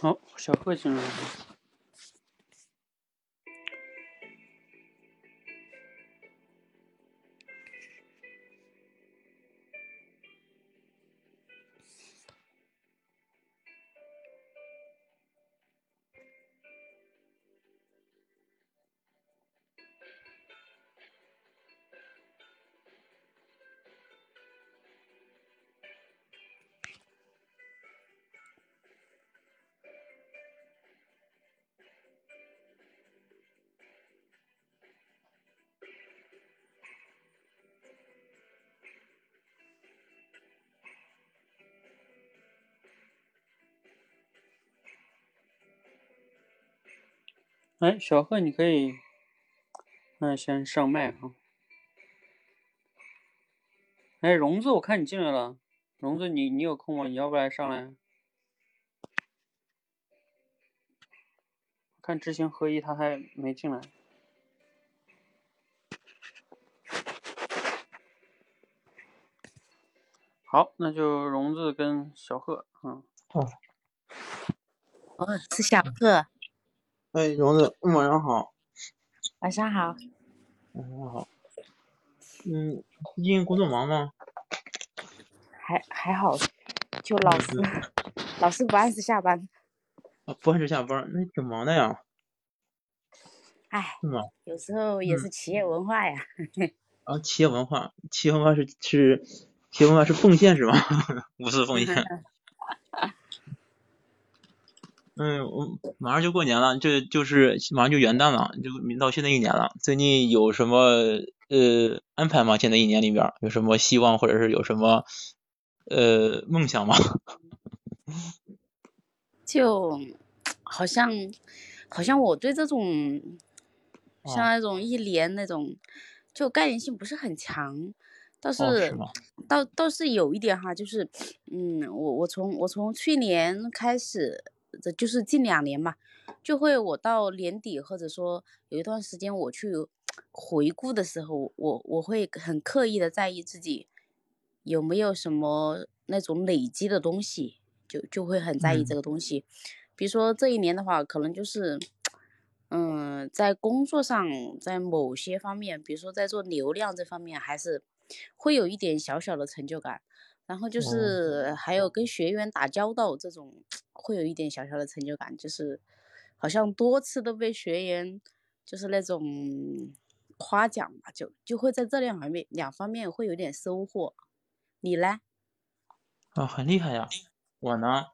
好小鹤先生。哎，小贺，你可以，那先上麦啊。哎，荣子，我看你进来了。荣子，你你有空吗？你要不来上来？看知行合一，他还没进来。好，那就荣子跟小贺，嗯。哦。哦，是小贺。哎，荣子，晚上好。晚上好。晚上好。嗯，最近工作忙吗？还还好，就老是老是不按时下班。啊，不按时下班，那挺忙的呀。哎。是吗？有时候也是企业文化呀。啊，企业文化，企业文化是是企业文化是奉献是吗？无私奉献。嗯，我马上就过年了，这就是马上就元旦了，就到新的一年了。最近有什么呃安排吗？现在一年里边有什么希望或者是有什么呃梦想吗？就好像好像我对这种像那种一年那种就概念性不是很强，倒是倒倒是有一点哈，就是嗯，我我从我从去年开始。这就是近两年嘛，就会我到年底或者说有一段时间我去回顾的时候，我我会很刻意的在意自己有没有什么那种累积的东西，就就会很在意这个东西。比如说这一年的话，可能就是，嗯，在工作上，在某些方面，比如说在做流量这方面，还是会有一点小小的成就感。然后就是还有跟学员打交道这种，会有一点小小的成就感，就是好像多次都被学员就是那种夸奖吧，就就会在这两方面两方面会有点收获。你呢？啊，很厉害呀！我呢，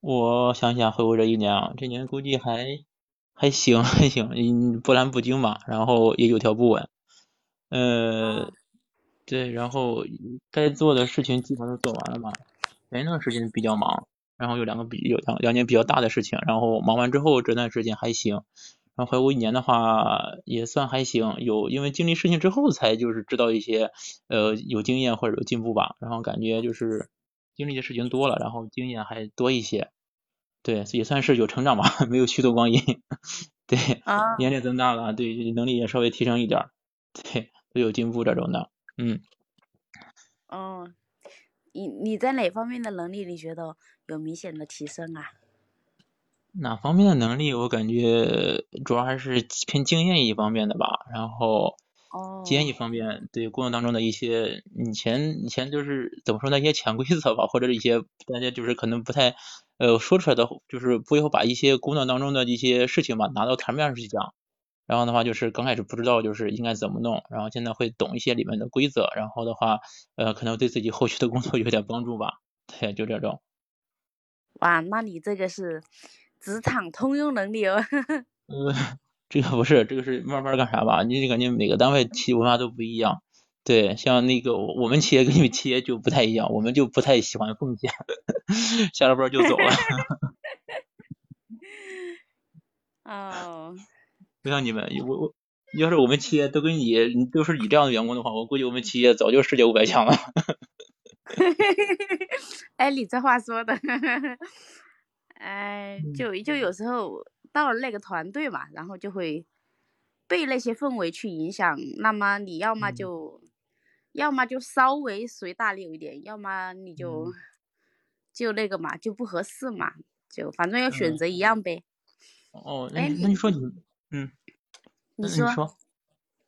我想想回顾这一年啊，这年估计还还行还行，嗯，波澜不惊吧，然后也有条不紊，呃。对，然后该做的事情基本都做完了嘛。前一段时间比较忙，然后有两个比有两两件比较大的事情，然后忙完之后这段时间还行。然后回顾一年的话也算还行，有因为经历事情之后才就是知道一些呃有经验或者有进步吧。然后感觉就是经历的事情多了，然后经验还多一些。对，也算是有成长吧，没有虚度光阴。对，年龄增大了，对能力也稍微提升一点，对都有进步这种的。嗯，哦，你你在哪方面的能力你觉得有明显的提升啊？哪方面的能力？我感觉主要还是偏经验一方面的吧。然后，哦，经验一方面，对工作当中的一些以前以前就是怎么说那些潜规则吧，或者一些大家就是可能不太呃说出来的，就是不要把一些工作当中的一些事情吧拿到台面上去讲。然后的话就是刚开始不知道就是应该怎么弄，然后现在会懂一些里面的规则，然后的话呃可能对自己后续的工作有点帮助吧，对，就这种。哇，那你这个是职场通用能力哦。呃，这个不是，这个是慢慢干啥吧？你感觉每个单位企业文化都不一样，对，像那个我们企业跟你们企业就不太一样，我们就不太喜欢奉献，下了班就走了。哦。不像你们，我我要是我们企业都跟你都是你这样的员工的话，我估计我们企业早就世界五百强了。哎，你这话说的，哎，就就有时候到了那个团队嘛，然后就会被那些氛围去影响，那么你要么就要么就稍微随大流一点，要么你就就那个嘛，就不合适嘛。就反正要选择一样呗。哦，那那你说你，嗯，你说，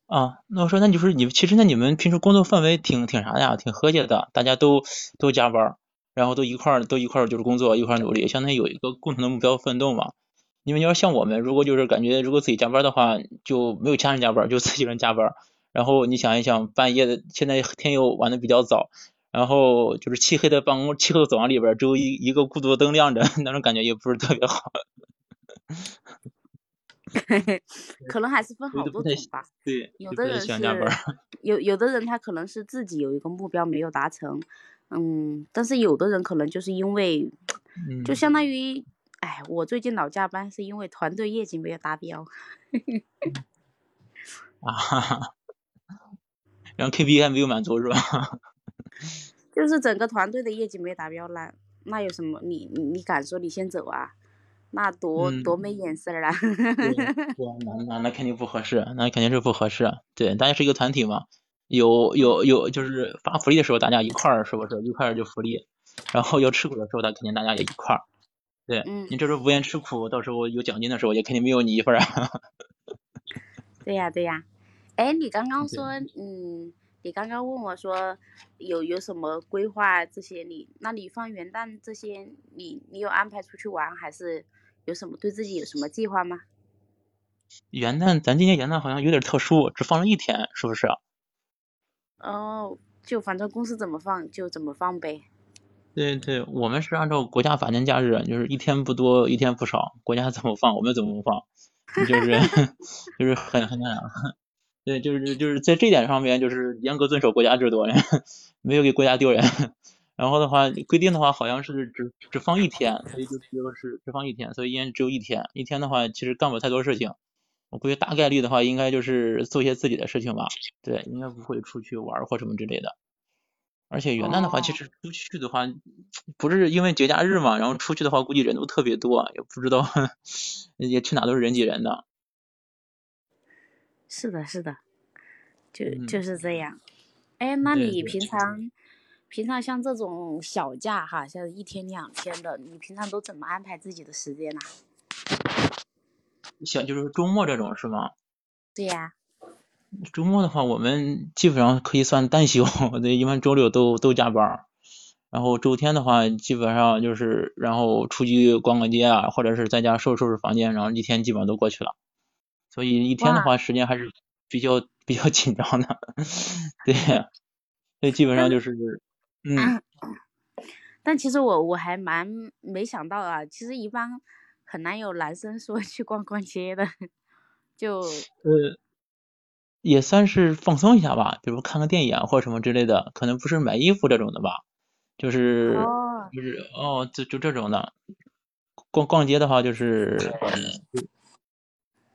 啊，那我说，那就是你其实那你们平时工作氛围挺挺啥的呀？挺和谐的，大家都都加班，然后都一块儿都一块儿就是工作，一块儿努力，相当于有一个共同的目标奋斗嘛。因为你要像我们，如果就是感觉如果自己加班的话，就没有家人加班，就自己人加班。然后你想一想，半夜的现在天又晚的比较早，然后就是漆黑的办公，漆黑的走廊里边只有一一个孤独的灯亮着，那种感觉也不是特别好。可能还是分好多种吧。对，有的人是有有的人他可能是自己有一个目标没有达成，嗯，但是有的人可能就是因为，就相当于，哎，我最近老加班是因为团队业绩没有达标。啊哈哈，然后 KPI 没有满足是吧？就是整个团队的业绩没达标，那那有什么？你你敢说你先走啊？那多多没眼色啊！那那那肯定不合适，那肯定是不合适。对，大家是一个团体嘛，有有有，就是发福利的时候大家一块儿，是不是一块儿就福利？然后要吃苦的时候，那肯定大家也一块儿。对，你这时候不愿吃苦，到时候有奖金的时候，也肯定没有你一份啊。对呀对呀，哎，你刚刚说，嗯，你刚刚问我说有有什么规划这些，你那你放元旦这些，你你有安排出去玩还是？有什么对自己有什么计划吗？元旦，咱今年元旦好像有点特殊，只放了一天，是不是？哦，就反正公司怎么放就怎么放呗。对对，我们是按照国家法定假日，就是一天不多，一天不少，国家怎么放我们怎么放，就是 就是很很那啥。对，就是就是在这点上面，就是严格遵守国家制度，没有给国家丢人。然后的话，规定的话好像是只只放一天，所以就就是只放一天，所以一年只有一天。一天的话，其实干不了太多事情。我估计大概率的话，应该就是做一些自己的事情吧。对，应该不会出去玩或什么之类的。而且元旦的话，其实出去的话，不是因为节假日嘛，然后出去的话，估计人都特别多，也不知道 也去哪都是人挤人的。是的，是的，就就是这样。哎，那你平常？平常像这种小假哈，像一天两天的，你平常都怎么安排自己的时间呢？像就是周末这种是吗？对呀。周末的话，我们基本上可以算单休，对，一般周六都都加班。然后周天的话，基本上就是然后出去逛逛街啊，或者是在家收拾收拾房间，然后一天基本上都过去了。所以一天的话，时间还是比较比较紧张的。对，所以基本上就是。嗯，但其实我我还蛮没想到啊，其实一般很难有男生说去逛逛街的，就呃，也算是放松一下吧，比如看个电影或者什么之类的，可能不是买衣服这种的吧，就是就是哦，就就这种的，逛逛街的话就是，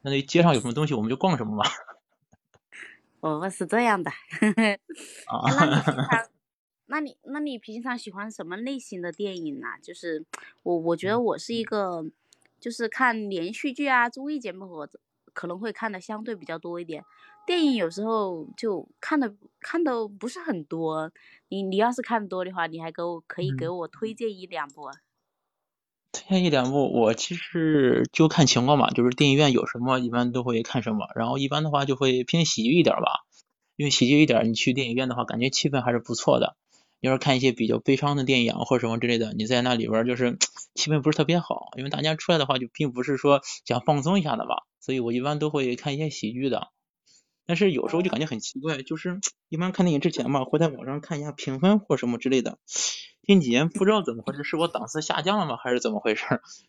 那街上有什么东西我们就逛什么吧。哦，是这样的，那你平常。那你那你平常喜欢什么类型的电影呢？就是我我觉得我是一个，就是看连续剧啊、综艺节目或者可能会看的相对比较多一点。电影有时候就看的看的不是很多。你你要是看多的话，你还给我可以给我推荐一两部。推荐一两部，我其实就看情况吧，就是电影院有什么，一般都会看什么。然后一般的话就会偏喜剧一点吧，因为喜剧一点，你去电影院的话，感觉气氛还是不错的。要是看一些比较悲伤的电影或者什么之类的，你在那里边就是气氛不是特别好，因为大家出来的话就并不是说想放松一下的吧，所以我一般都会看一些喜剧的。但是有时候就感觉很奇怪，就是一般看电影之前嘛，会在网上看一下评分或什么之类的。近几年不知道怎么回事，是我档次下降了吗，还是怎么回事？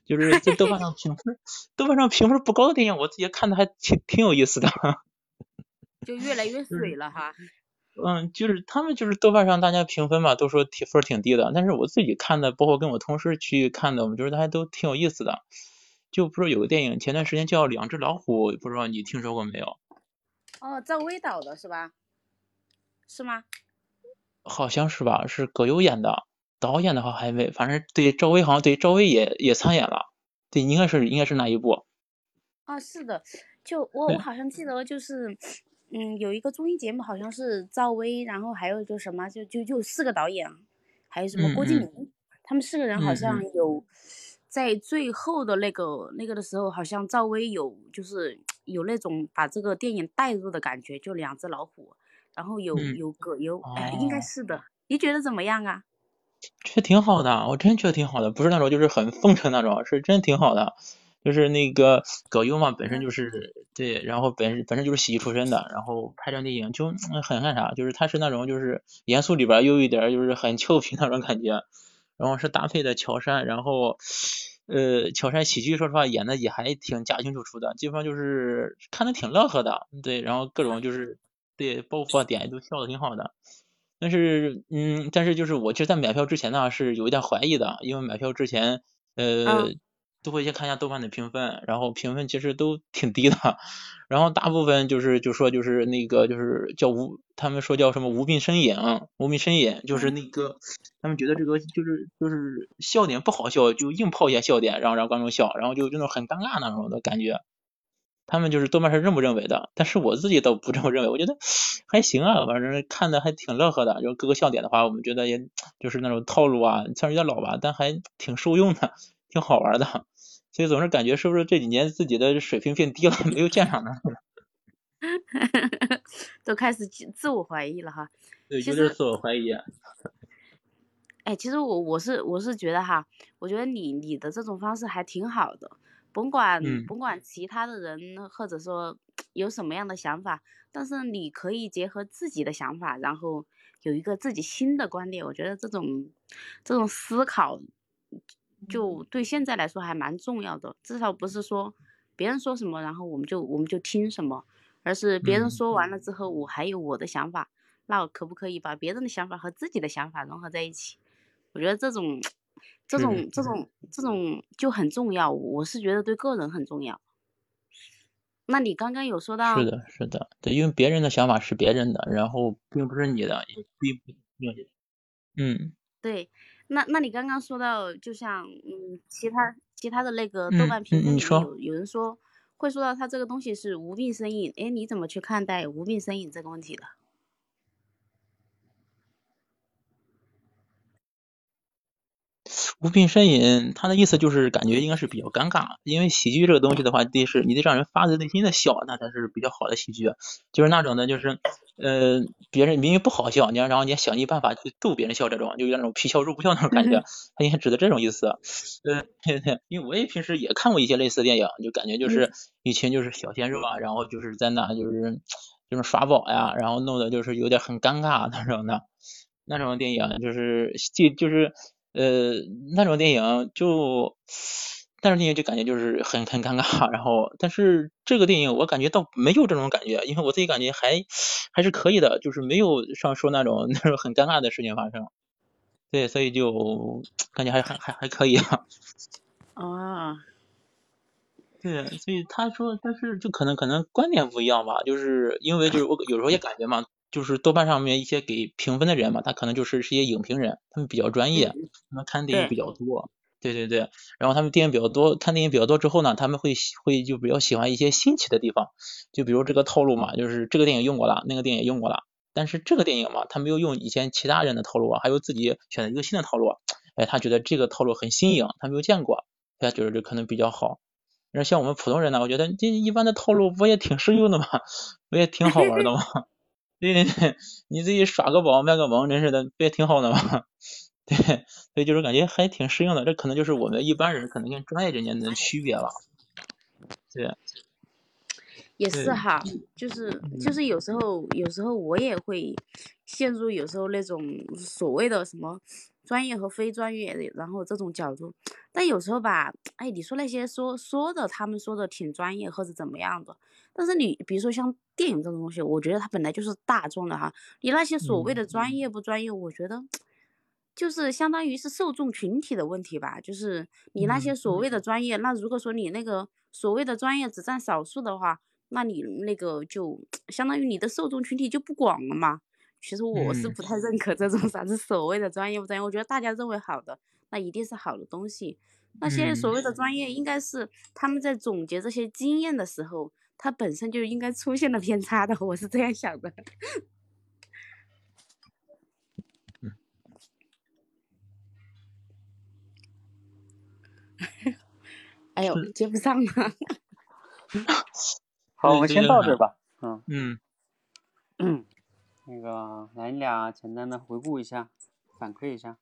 就是在豆瓣上评分，豆瓣上评分不高的电影，我自己看的还挺挺有意思的。就越来越水了哈。嗯，就是他们就是豆瓣上大家评分嘛，都说挺分挺低的，但是我自己看的，包括跟我同事去看的，我们觉得还都挺有意思的。就不是有个电影，前段时间叫《两只老虎》，不知道你听说过没有？哦，赵薇导的是吧？是吗？好像是吧，是葛优演的，导演的话还没，反正对赵薇好像对赵薇也也参演了，对，应该是应该是那一部。啊，是的，就我我好像记得就是。嗯，有一个综艺节目，好像是赵薇，然后还有就什么，就就就四个导演，还有什么郭敬明，他们四个人好像有在最后的那个那个的时候，好像赵薇有就是有那种把这个电影带入的感觉，就两只老虎，然后有有葛优，哎，应该是的。你觉得怎么样啊？觉得挺好的，我真觉得挺好的，不是那种就是很奉承那种，是真挺好的。就是那个葛优嘛，本身就是对，然后本本身就是喜剧出身的，然后拍这电影就很那啥，就是他是那种就是严肃里边又有一点就是很俏皮那种感觉，然后是搭配的乔杉，然后呃乔杉喜剧说实话演的也还挺驾轻就熟的，基本上就是看的挺乐呵的，对，然后各种就是对包袱啊点都笑的挺好的，但是嗯，但是就是我其实，在买票之前呢是有一点怀疑的，因为买票之前呃。都会先看一下豆瓣的评分，然后评分其实都挺低的，然后大部分就是就说就是那个就是叫无，他们说叫什么无病呻吟，无病呻吟就是那个他们觉得这个就是就是笑点不好笑，就硬泡一些笑点，然后让观众笑，然后就那种很尴尬那种的感觉，他们就是豆瓣是这么认为的，但是我自己倒不这么认为，我觉得还行啊，反正看的还挺乐呵的，就各个笑点的话，我们觉得也就是那种套路啊，虽然有点老吧，但还挺受用的，挺好玩的。所以总是感觉是不是这几年自己的水平变低了，没有见长呢？都开始自我怀疑了哈。对，有点自我怀疑。啊哎，其实我我是我是觉得哈，我觉得你你的这种方式还挺好的，甭管甭管其他的人或者说有什么样的想法，但是你可以结合自己的想法，然后有一个自己新的观点，我觉得这种这种思考。就对现在来说还蛮重要的，至少不是说别人说什么，然后我们就我们就听什么，而是别人说完了之后，我还有我的想法，那可不可以把别人的想法和自己的想法融合在一起？我觉得这种这种这种这种就很重要，我是觉得对个人很重要。那你刚刚有说到，是的，是的，对，因为别人的想法是别人的，然后并不是你的，并不，嗯，对。那那你刚刚说到，就像嗯，其他其他的那个豆瓣评分里有有人说会说到他这个东西是无病呻吟，哎，你怎么去看待无病呻吟这个问题的？无病呻吟，他的意思就是感觉应该是比较尴尬，因为喜剧这个东西的话，得是你得让人发自内心的笑，那才是比较好的喜剧。就是那种的，就是呃，别人明明不好笑，你然后你想尽办法去逗别人笑，这种就有那种皮笑肉不笑那种感觉，他应该指的这种意思。呃，对对，因为我也平时也看过一些类似的电影，就感觉就是一群就是小鲜肉啊，然后就是在那就是就是耍宝呀，然后弄得就是有点很尴尬那种的，那种电影就是就就是。呃，那种电影就那种电影就感觉就是很很尴尬，然后但是这个电影我感觉倒没有这种感觉，因为我自己感觉还还是可以的，就是没有上说那种 那种很尴尬的事情发生，对，所以就感觉还还还还可以啊。啊。对，所以他说，但是就可能可能观点不一样吧，就是因为就是我有时候也感觉嘛。就是豆瓣上面一些给评分的人嘛，他可能就是是一些影评人，他们比较专业，他们看电影比较多，对对对，然后他们电影比较多，看电影比较多之后呢，他们会会就比较喜欢一些新奇的地方，就比如这个套路嘛，就是这个电影用过了，那个电影用过了，但是这个电影嘛，他没有用以前其他人的套路啊，还有自己选择一个新的套路，哎，他觉得这个套路很新颖，他没有见过，他觉得这可能比较好。那像我们普通人呢，我觉得这一般的套路不也挺适用的嘛？不也挺好玩的吗？对对对，你自己耍个宝卖个萌，真是的，不也挺好的吗？对，所以就是感觉还挺适应的，这可能就是我们一般人可能跟专业人员的区别吧。对，也是哈，就是就是有时候有时候我也会陷入有时候那种所谓的什么专业和非专业，然后这种角度，但有时候吧，哎，你说那些说说的，他们说的挺专业或者怎么样的。但是你比如说像电影这种东西，我觉得它本来就是大众的哈。你那些所谓的专业不专业，我觉得就是相当于是受众群体的问题吧。就是你那些所谓的专业，那如果说你那个所谓的专业只占少数的话，那你那个就相当于你的受众群体就不广了嘛。其实我是不太认可这种啥子所谓的专业不专业。我觉得大家认为好的，那一定是好的东西。那些所谓的专业，应该是他们在总结这些经验的时候。它本身就应该出现了偏差的，我是这样想的。哎呦，接不上了。好，我们先到这吧。嗯嗯嗯，那个来，你俩简单的回顾一下，反馈一下。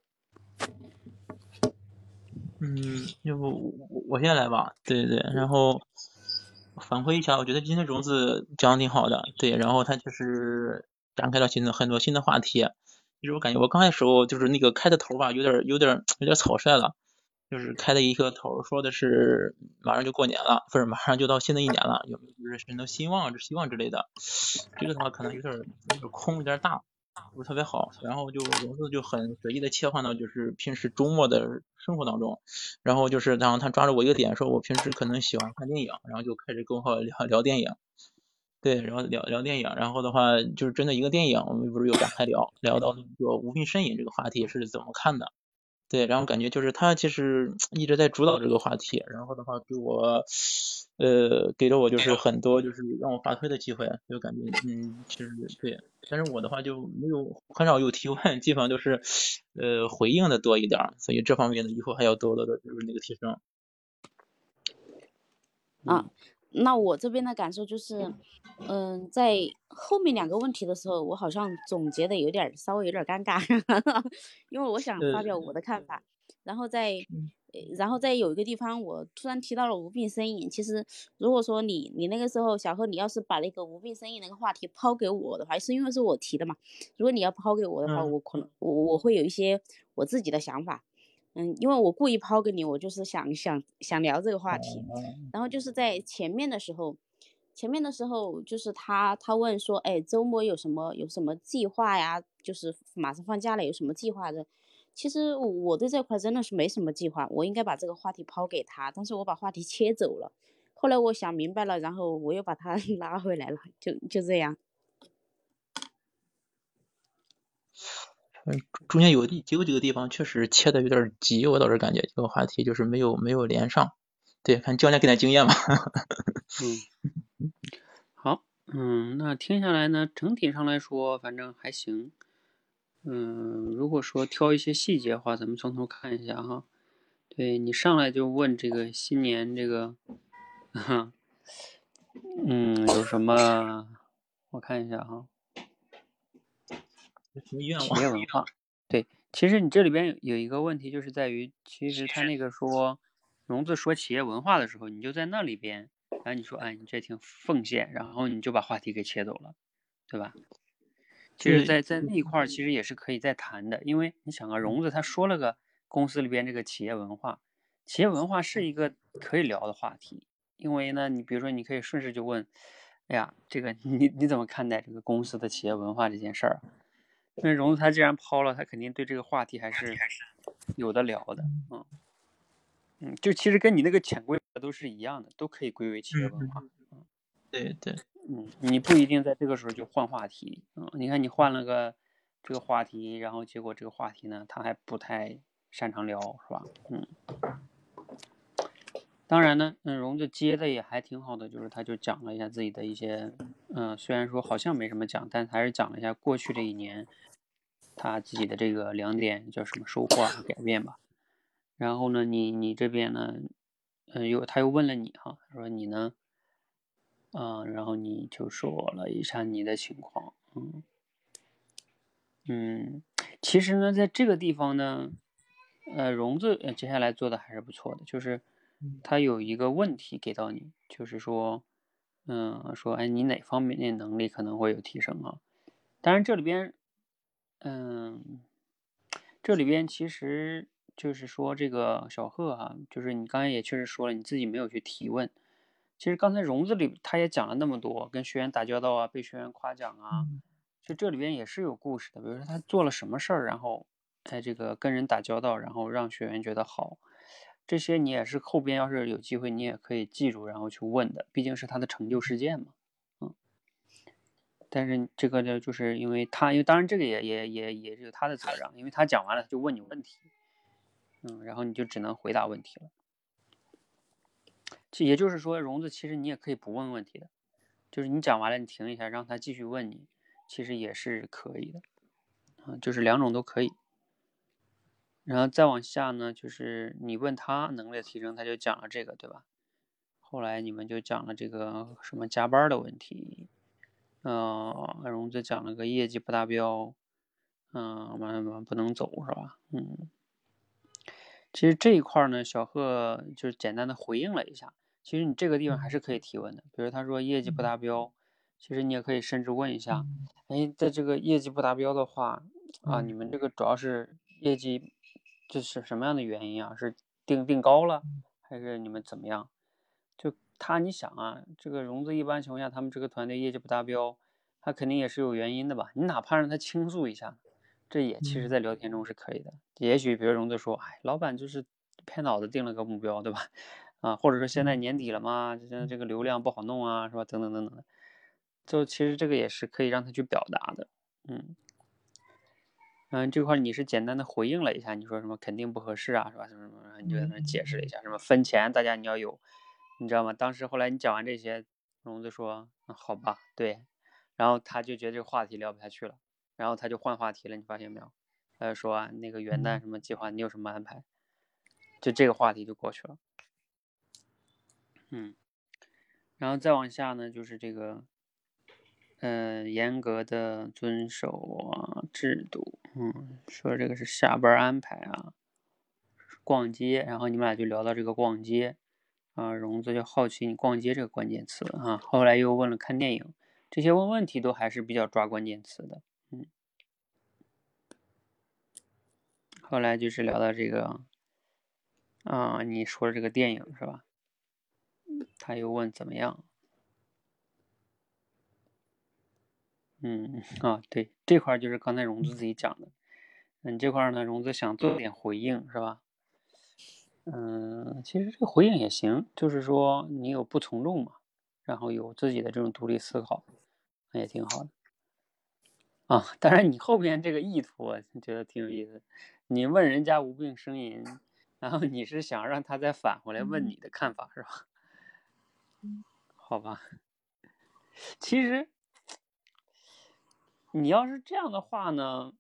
嗯，要不我我先来吧。对对对，然后反馈一下，我觉得今天融资讲的挺好的。对，然后他就是展开了新的很多新的话题。其实我感觉我刚开始时候就是那个开的头吧，有点有点有点草率了。就是开的一个头，说的是马上就过年了，不是马上就到新的一年了，有就是什么希望、希望之类的？这个的话可能有点有点空，有点大，不是特别好。然后就融资就很随意的切换到就是平时周末的生活当中，然后就是然后他抓着我一个点，说我平时可能喜欢看电影，然后就开始跟我聊聊电影，对，然后聊聊电影，然后的话就是针对一个电影，我们不是又展开聊聊到那个无病呻吟这个话题是怎么看的？对，然后感觉就是他其实 一直在主导这个话题，然后的话给我，呃，给了我就是很多就是让我发挥的机会，就感觉嗯，其实对，但是我的话就没有很少有提问，基本上都是呃回应的多一点，所以这方面的以后还要多多的就是那个提升。啊。那我这边的感受就是，嗯，在后面两个问题的时候，我好像总结的有点稍微有点尴尬，因为我想发表我的看法，然后在，然后在有一个地方我突然提到了无病呻吟。其实如果说你你那个时候小贺你要是把那个无病呻吟那个话题抛给我的话，是因为是我提的嘛？如果你要抛给我的话，我可能我我会有一些我自己的想法。嗯，因为我故意抛给你，我就是想想想聊这个话题，然后就是在前面的时候，前面的时候就是他他问说，哎，周末有什么有什么计划呀？就是马上放假了，有什么计划的？其实我对这块真的是没什么计划，我应该把这个话题抛给他，但是我把话题切走了。后来我想明白了，然后我又把他 拉回来了，就就这样。嗯，中间有几有几个地方确实切的有点急，我倒是感觉这个话题就是没有没有连上。对，看教练给点经验吧。嗯，好，嗯，那听下来呢，整体上来说，反正还行。嗯，如果说挑一些细节的话，咱们从头看一下哈。对你上来就问这个新年这个，哈 嗯，有什么？我看一下哈。企业文化，对，其实你这里边有一个问题，就是在于，其实他那个说融资说企业文化的时候，你就在那里边，然后你说，哎，你这挺奉献，然后你就把话题给切走了，对吧？其实，在在那一块儿，其实也是可以再谈的，因为你想啊，融资他说了个公司里边这个企业文化，企业文化是一个可以聊的话题，因为呢，你比如说，你可以顺势就问，哎呀，这个你你怎么看待这个公司的企业文化这件事儿？因为融资他既然抛了，他肯定对这个话题还是有的聊的，嗯。嗯，就其实跟你那个潜规则都是一样的，都可以归为企业文化，嗯，对对，嗯，你不一定在这个时候就换话题，嗯，你看你换了个这个话题，然后结果这个话题呢，他还不太擅长聊，是吧？嗯，当然呢，嗯，荣子接的也还挺好的，就是他就讲了一下自己的一些，嗯，虽然说好像没什么讲，但还是讲了一下过去这一年。他自己的这个两点叫什么收获和改变吧，然后呢，你你这边呢，嗯，又他又问了你哈，他说你呢，嗯，然后你就说了一下你的情况，嗯，嗯，其实呢，在这个地方呢，呃，荣子接下来做的还是不错的，就是他有一个问题给到你，就是说，嗯，说哎，你哪方面的能力可能会有提升啊？当然这里边。嗯，这里边其实就是说这个小贺哈，就是你刚才也确实说了，你自己没有去提问。其实刚才融子里他也讲了那么多，跟学员打交道啊，被学员夸奖啊，就这里边也是有故事的。比如说他做了什么事儿，然后在这个跟人打交道，然后让学员觉得好，这些你也是后边要是有机会，你也可以记住，然后去问的，毕竟是他的成就事件嘛。嗯但是这个呢，就是因为他，因为当然这个也也也也是有他的责任，因为他讲完了他就问你问题，嗯，然后你就只能回答问题了。这也就是说，融子其实你也可以不问问题的，就是你讲完了你停一下，让他继续问你，其实也是可以的，嗯，就是两种都可以。然后再往下呢，就是你问他能力的提升，他就讲了这个，对吧？后来你们就讲了这个什么加班的问题，嗯，荣子讲了个业绩不达标，嗯，完完不能走是吧？嗯，其实这一块呢，小贺就是简单的回应了一下。其实你这个地方还是可以提问的，比如他说业绩不达标，其实你也可以甚至问一下，哎，在这个业绩不达标的话，啊，你们这个主要是业绩。这是什么样的原因啊？是定定高了，还是你们怎么样？就他，你想啊，这个融资一般情况下，他们这个团队业绩不达标，他肯定也是有原因的吧？你哪怕让他倾诉一下，这也其实在聊天中是可以的。也许比如融资说，哎，老板就是拍脑子定了个目标，对吧？啊，或者说现在年底了嘛，现在这个流量不好弄啊，是吧？等等等等的，就其实这个也是可以让他去表达的，嗯。嗯，这块你是简单的回应了一下，你说什么肯定不合适啊，是吧？什么什么，你就在那解释了一下，什么分钱，大家你要有，你知道吗？当时后来你讲完这些，龙子说，好吧，对，然后他就觉得这个话题聊不下去了，然后他就换话题了，你发现没有？他就说啊，那个元旦什么计划，你有什么安排？就这个话题就过去了。嗯，然后再往下呢，就是这个。嗯，严格的遵守啊制度，嗯，说这个是下班安排啊，逛街，然后你们俩就聊到这个逛街，啊，荣子就好奇你逛街这个关键词啊，后来又问了看电影，这些问问题都还是比较抓关键词的，嗯，后来就是聊到这个，啊，你说的这个电影是吧？他又问怎么样？嗯 啊，对，这块就是刚才融资自己讲的。嗯，这块呢，融资想做点回应，是吧？嗯，其实这个回应也行，就是说你有不从众嘛，然后有自己的这种独立思考，那也挺好的。啊，当然你后边这个意图，我觉得挺有意思。你问人家无病呻吟，然后你是想让他再返回来问你的看法，是吧？好吧，其实。你要是这样的话呢，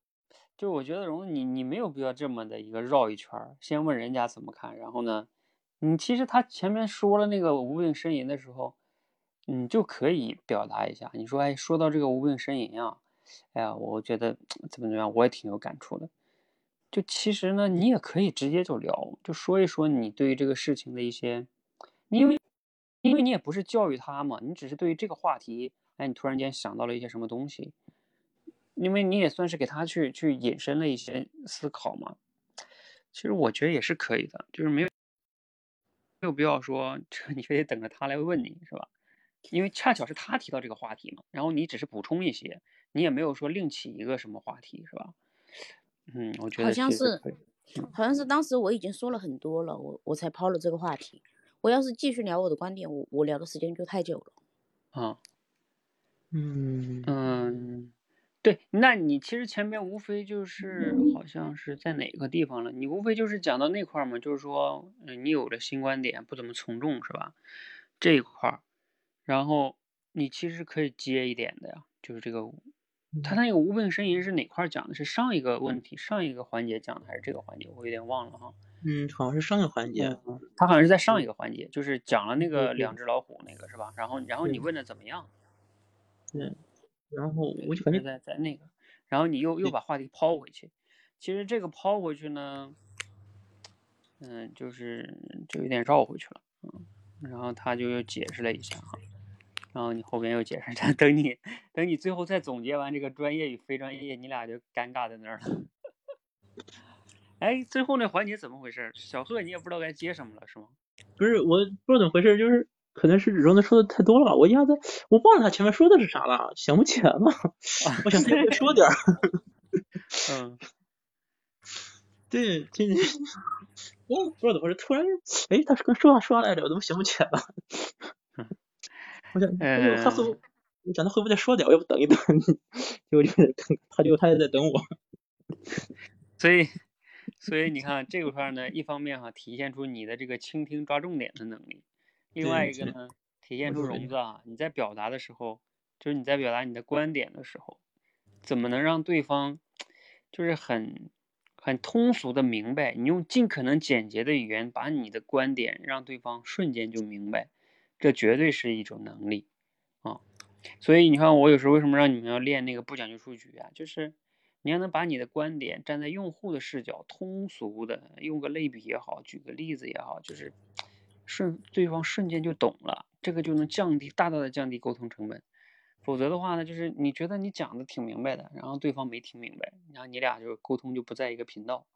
就我觉得荣你你没有必要这么的一个绕一圈儿，先问人家怎么看，然后呢，你其实他前面说了那个无病呻吟的时候，你就可以表达一下，你说哎，说到这个无病呻吟啊，哎呀，我觉得怎么怎么样，我也挺有感触的。就其实呢，你也可以直接就聊，就说一说你对于这个事情的一些，因为因为你也不是教育他嘛，你只是对于这个话题，哎，你突然间想到了一些什么东西。因为你也算是给他去去引申了一些思考嘛，其实我觉得也是可以的，就是没有没有必要说这你非得等着他来问你是吧？因为恰巧是他提到这个话题嘛，然后你只是补充一些，你也没有说另起一个什么话题是吧？嗯，我觉得好像是好像是当时我已经说了很多了，我我才抛了这个话题。我要是继续聊我的观点，我我聊的时间就太久了。啊，嗯嗯。对，那你其实前面无非就是好像是在哪个地方了？你无非就是讲到那块儿嘛，就是说，嗯，你有了新观点，不怎么从众是吧？这一块儿，然后你其实可以接一点的呀，就是这个，他那个无病呻吟是哪块讲的？是上一个问题，上一个环节讲的还是这个环节？我有点忘了哈。嗯，好像是上一个环节，他好像是在上一个环节，就是讲了那个两只老虎那个是吧？然后，然后你问的怎么样？嗯。然后我就感觉在在那个，然后你又又把话题抛回去，其实这个抛回去呢，嗯，就是就有点绕回去了，嗯，然后他就又解释了一下哈，然后你后边又解释，等你等你最后再总结完这个专业与非专业，你俩就尴尬在那儿了。哎，最后那环节怎么回事？小贺你也不知道该接什么了是吗？不是，我不知道怎么回事，就是。可能是荣子说的太多了，我一下子我忘了他前面说的是啥了，想不起来了。我想再说点儿。嗯，对，今天我不知道怎么回事，突然哎，他是跟说话说来着，我怎么想不起来了？我想，哎他会，我想他会不会再说点，我要不等一等？结果就他就他也在等我。所以，所以你看这块呢，一方面哈，体现出你的这个倾听抓重点的能力。另外一个呢，体现出融子啊，你在表达的时候，就是你在表达你的观点的时候，怎么能让对方就是很很通俗的明白，你用尽可能简洁的语言把你的观点让对方瞬间就明白，这绝对是一种能力啊。所以你看，我有时候为什么让你们要练那个不讲究数据啊？就是你要能把你的观点站在用户的视角，通俗的用个类比也好，举个例子也好，就是瞬对方瞬间就懂了，这个就能降低大大的降低沟通成本。否则的话呢，就是你觉得你讲的挺明白的，然后对方没听明白，然后你俩就沟通就不在一个频道，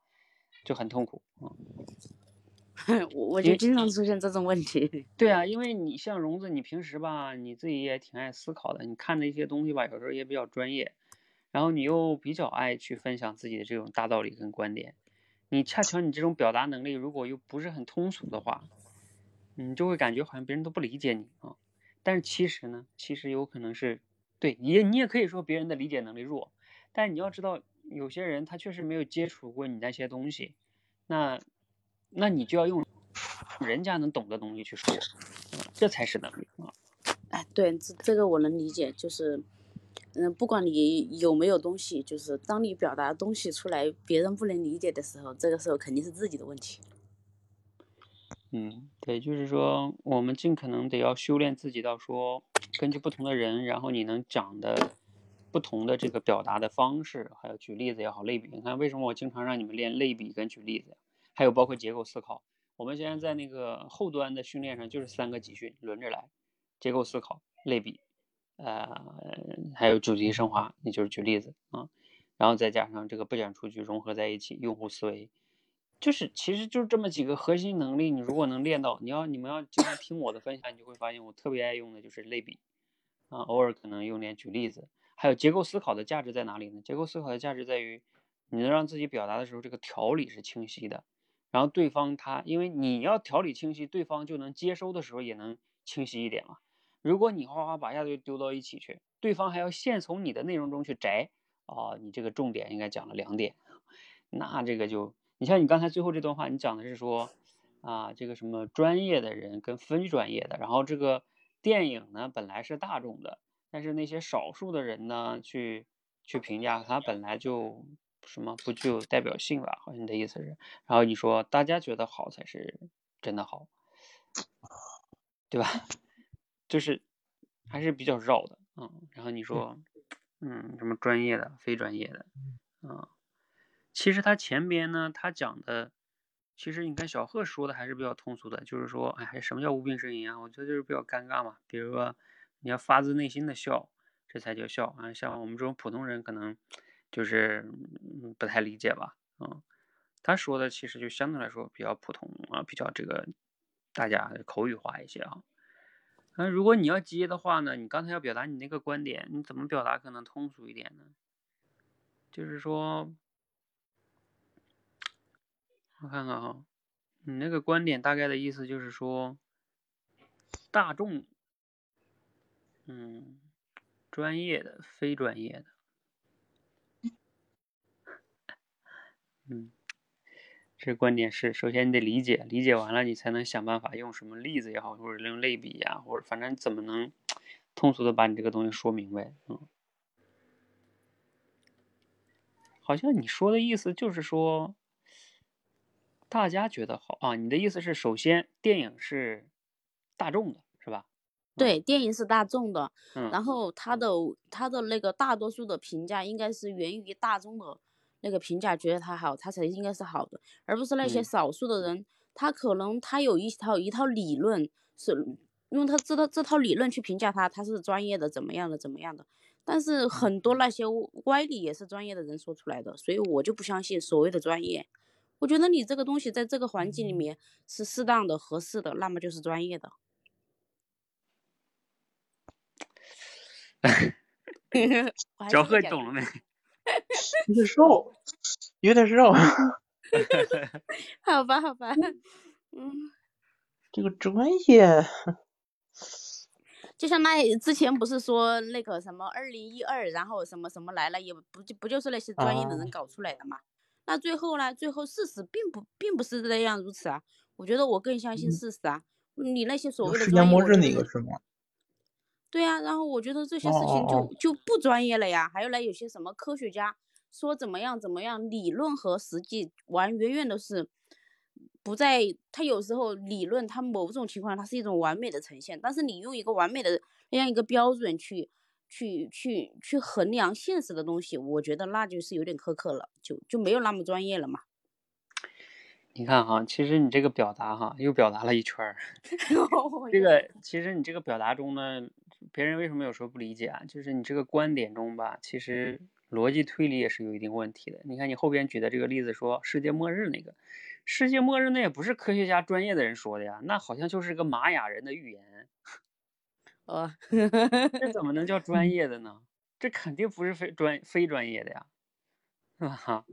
就很痛苦 啊。我我就经常出现这种问题。对啊，因为你像荣子，你平时吧，你自己也挺爱思考的，你看的一些东西吧，有时候也比较专业，然后你又比较爱去分享自己的这种大道理跟观点，你恰巧你这种表达能力如果又不是很通俗的话，你就会感觉好像别人都不理解你啊。但是其实呢，其实有可能是对，也你也可以说别人的理解能力弱，但你要知道，有些人他确实没有接触过你那些东西，那那你就要用人家能懂的东西去说，这才是能力啊。哎，对，这这个我能理解，就是，嗯，不管你有没有东西，就是当你表达东西出来，别人不能理解的时候，这个时候肯定是自己的问题。嗯，对，就是说，我们尽可能得要修炼自己到说，根据不同的人，然后你能讲的不同的这个表达的方式，还有举例子也好，类比。你看，为什么我经常让你们练类比跟举例子呀？还有包括结构思考。我们现在在那个后端的训练上，就是三个集训轮着来：结构思考、类比，呃，还有主题升华，也就是举例子啊，然后再加上这个不讲数据融合在一起，用户思维。就是，其实就是这么几个核心能力，你如果能练到，你要你们要经常听我的分享，你就会发现我特别爱用的就是类比，啊，偶尔可能用点举例子，还有结构思考的价值在哪里呢？结构思考的价值在于，你能让自己表达的时候，这个条理是清晰的，然后对方他，因为你要条理清晰，对方就能接收的时候也能清晰一点嘛。如果你哗哗把一下就丢到一起去，对方还要现从你的内容中去摘，哦，你这个重点应该讲了两点，那这个就。你像你刚才最后这段话，你讲的是说，啊，这个什么专业的人跟非专业的，然后这个电影呢本来是大众的，但是那些少数的人呢去去评价它本来就什么不具有代表性吧？好像你的意思是，然后你说大家觉得好才是真的好，对吧？就是还是比较绕的，嗯，然后你说，嗯，什么专业的、非专业的，嗯。其实他前边呢，他讲的，其实你看小贺说的还是比较通俗的，就是说，哎，什么叫无病呻吟啊？我觉得就是比较尴尬嘛。比如说，你要发自内心的笑，这才叫笑啊。像我们这种普通人，可能就是不太理解吧。嗯，他说的其实就相对来说比较普通啊，比较这个大家口语化一些啊。那如果你要接的话呢，你刚才要表达你那个观点，你怎么表达可能通俗一点呢？就是说。我看看哈，你那个观点大概的意思就是说，大众，嗯，专业的、非专业的，嗯，这观点是，首先你得理解，理解完了你才能想办法用什么例子也好，或者用类比呀，或者反正怎么能通俗的把你这个东西说明白，嗯，好像你说的意思就是说。大家觉得好啊？你的意思是，首先电影是大众的，是吧？对，电影是大众的，然后他的他的那个大多数的评价应该是源于大众的那个评价，觉得他好，他才应该是好的，而不是那些少数的人，他可能他有一套一套理论，是用他这套这套理论去评价他，他是专业的，怎么样的怎么样的，但是很多那些歪理也是专业的人说出来的，所以我就不相信所谓的专业。我觉得你这个东西在这个环境里面是适当的、合适的，那么就是专业的。小贺懂了没？有点绕，有点肉。好吧，好吧。嗯。这个专业，就像那之前不是说那个什么二零一二，然后什么什么来了，也不就不就是那些专业的人搞出来的嘛？那最后呢？最后事实并不并不是那样如此啊！我觉得我更相信事实啊！你那些所谓的专业，那个是吗？对啊，然后我觉得这些事情就就不专业了呀。还有呢，有些什么科学家说怎么样怎么样，理论和实际完远远都是不在。他有时候理论，他某种情况它是一种完美的呈现，但是你用一个完美的那样一个标准去去去去衡量现实的东西，我觉得那就是有点苛刻了，就就没有那么专业了嘛。你看哈，其实你这个表达哈，又表达了一圈儿。这个其实你这个表达中呢，别人为什么有时候不理解啊？就是你这个观点中吧，其实逻辑推理也是有一定问题的。你看你后边举的这个例子，说世界末日那个，世界末日那也不是科学家专业的人说的呀，那好像就是个玛雅人的预言。哦，这怎么能叫 专业的呢？这肯定不是非专非专业的呀，是吧？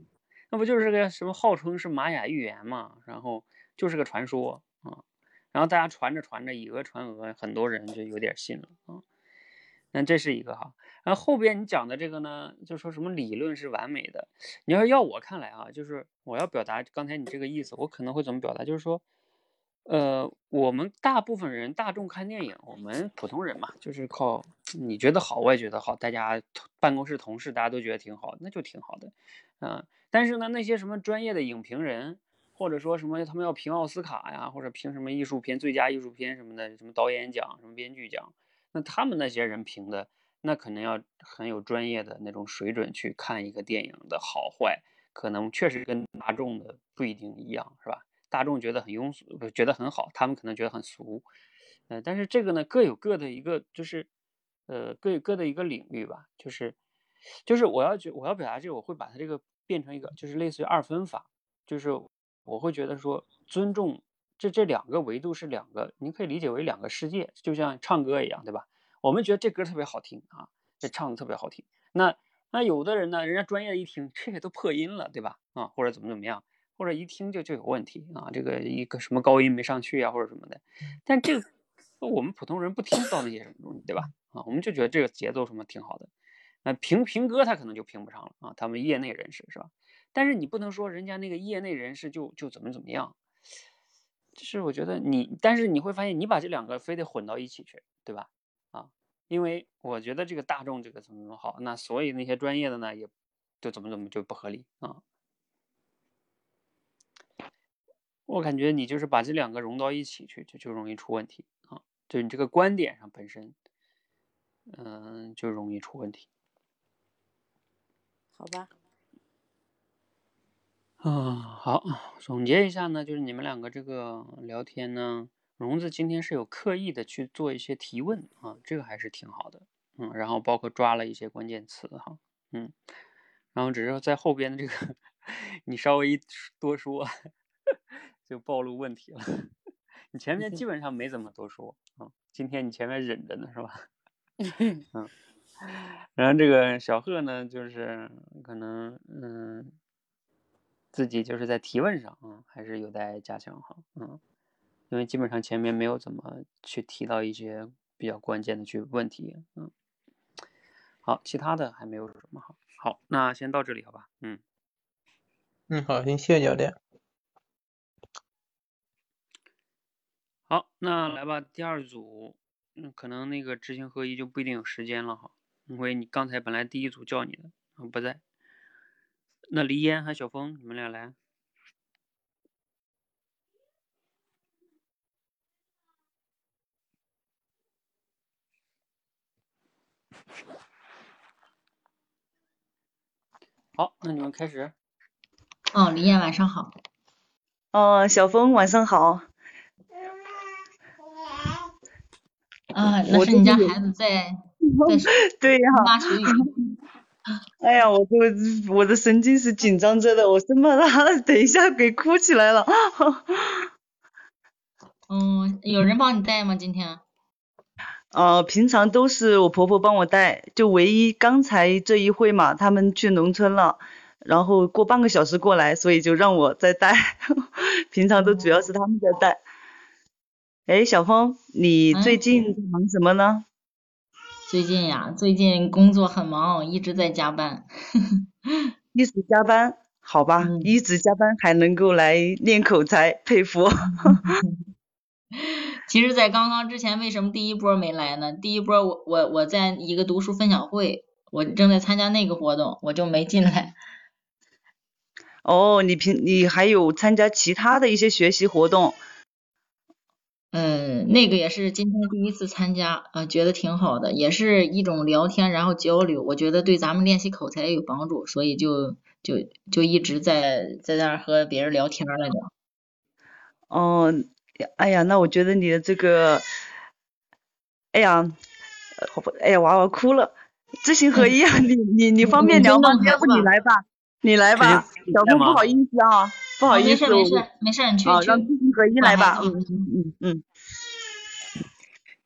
那不就是个什么号称是玛雅预言嘛？然后就是个传说啊，然后大家传着传着以讹传讹，很多人就有点信了啊。那这是一个哈，然后后边你讲的这个呢，就说什么理论是完美的。你要要我看来啊，就是我要表达刚才你这个意思，我可能会怎么表达？就是说，呃，我们大部分人大众看电影，我们普通人嘛，就是靠你觉得好，我也觉得好，大家办公室同事大家都觉得挺好，那就挺好的，嗯。但是呢，那些什么专业的影评人，或者说什么他们要评奥斯卡呀，或者评什么艺术片、最佳艺术片什么的，什么导演奖、什么编剧奖，那他们那些人评的，那可能要很有专业的那种水准去看一个电影的好坏，可能确实跟大众的不一定一样，是吧？大众觉得很庸俗，觉得很好，他们可能觉得很俗，呃，但是这个呢，各有各的一个，就是，呃，各有各的一个领域吧，就是，就是我要觉我要表达这个，我会把它这个。变成一个就是类似于二分法，就是我会觉得说尊重这这两个维度是两个，你可以理解为两个世界，就像唱歌一样，对吧？我们觉得这歌特别好听啊，这唱的特别好听。那那有的人呢，人家专业一听，这个都破音了，对吧？啊，或者怎么怎么样，或者一听就就有问题啊，这个一个什么高音没上去啊，或者什么的。但这个我们普通人不听到那些什么东西，对吧？啊，我们就觉得这个节奏什么挺好的。那评评歌他可能就评不上了啊，他们业内人士是吧？但是你不能说人家那个业内人士就就怎么怎么样，就是我觉得你，但是你会发现你把这两个非得混到一起去，对吧？啊，因为我觉得这个大众这个怎么怎么好，那所以那些专业的呢也就怎么怎么就不合理啊。我感觉你就是把这两个融到一起去，就就容易出问题啊，就你这个观点上本身，嗯，就容易出问题。好吧，嗯，好，总结一下呢，就是你们两个这个聊天呢，荣子今天是有刻意的去做一些提问啊，这个还是挺好的，嗯，然后包括抓了一些关键词哈，嗯，然后只是在后边的这个 你稍微一多说，就暴露问题了，你前面基本上没怎么多说啊，今天你前面忍着呢是吧？嗯。然后这个小贺呢，就是可能嗯，自己就是在提问上啊，还是有待加强哈，嗯，因为基本上前面没有怎么去提到一些比较关键的去问题，嗯，好，其他的还没有什么好，好，那先到这里好吧，嗯，嗯，好，行，谢谢教练。好，那来吧，第二组，嗯，可能那个知行合一就不一定有时间了哈。因为你刚才本来第一组叫你的，不在。那黎烟和小峰，你们俩来。好，那你们开始。哦，黎燕晚上好。哦，小峰晚上好。啊，那是你家孩子在。对呀，哎呀，我我我的神经是紧张着的，我生怕他等一下给哭起来了。嗯，有人帮你带吗？今天？呃，平常都是我婆婆帮我带，就唯一刚才这一会嘛，他们去农村了，然后过半个小时过来，所以就让我再带。平常都主要是他们在带。哎，小峰，你最近忙什么呢？最近呀，最近工作很忙，一直在加班。一直加班，好吧，一直加班还能够来练口才，佩服。其实，在刚刚之前，为什么第一波没来呢？第一波我我我在一个读书分享会我正在参加那个活动，我就没进来。哦，你平你还有参加其他的一些学习活动？嗯，那个也是今天第一次参加，呃，觉得挺好的，也是一种聊天，然后交流，我觉得对咱们练习口才也有帮助，所以就就就一直在在那儿和别人聊天来着。哦，哎呀，那我觉得你的这个，哎呀，哎呀，娃娃哭了，知行合一啊，你你你方便聊吗？要不你来吧，你来吧，小峰不好意思啊。不好意思，没事没事没事，你去去。让知行合一来吧。嗯嗯嗯嗯。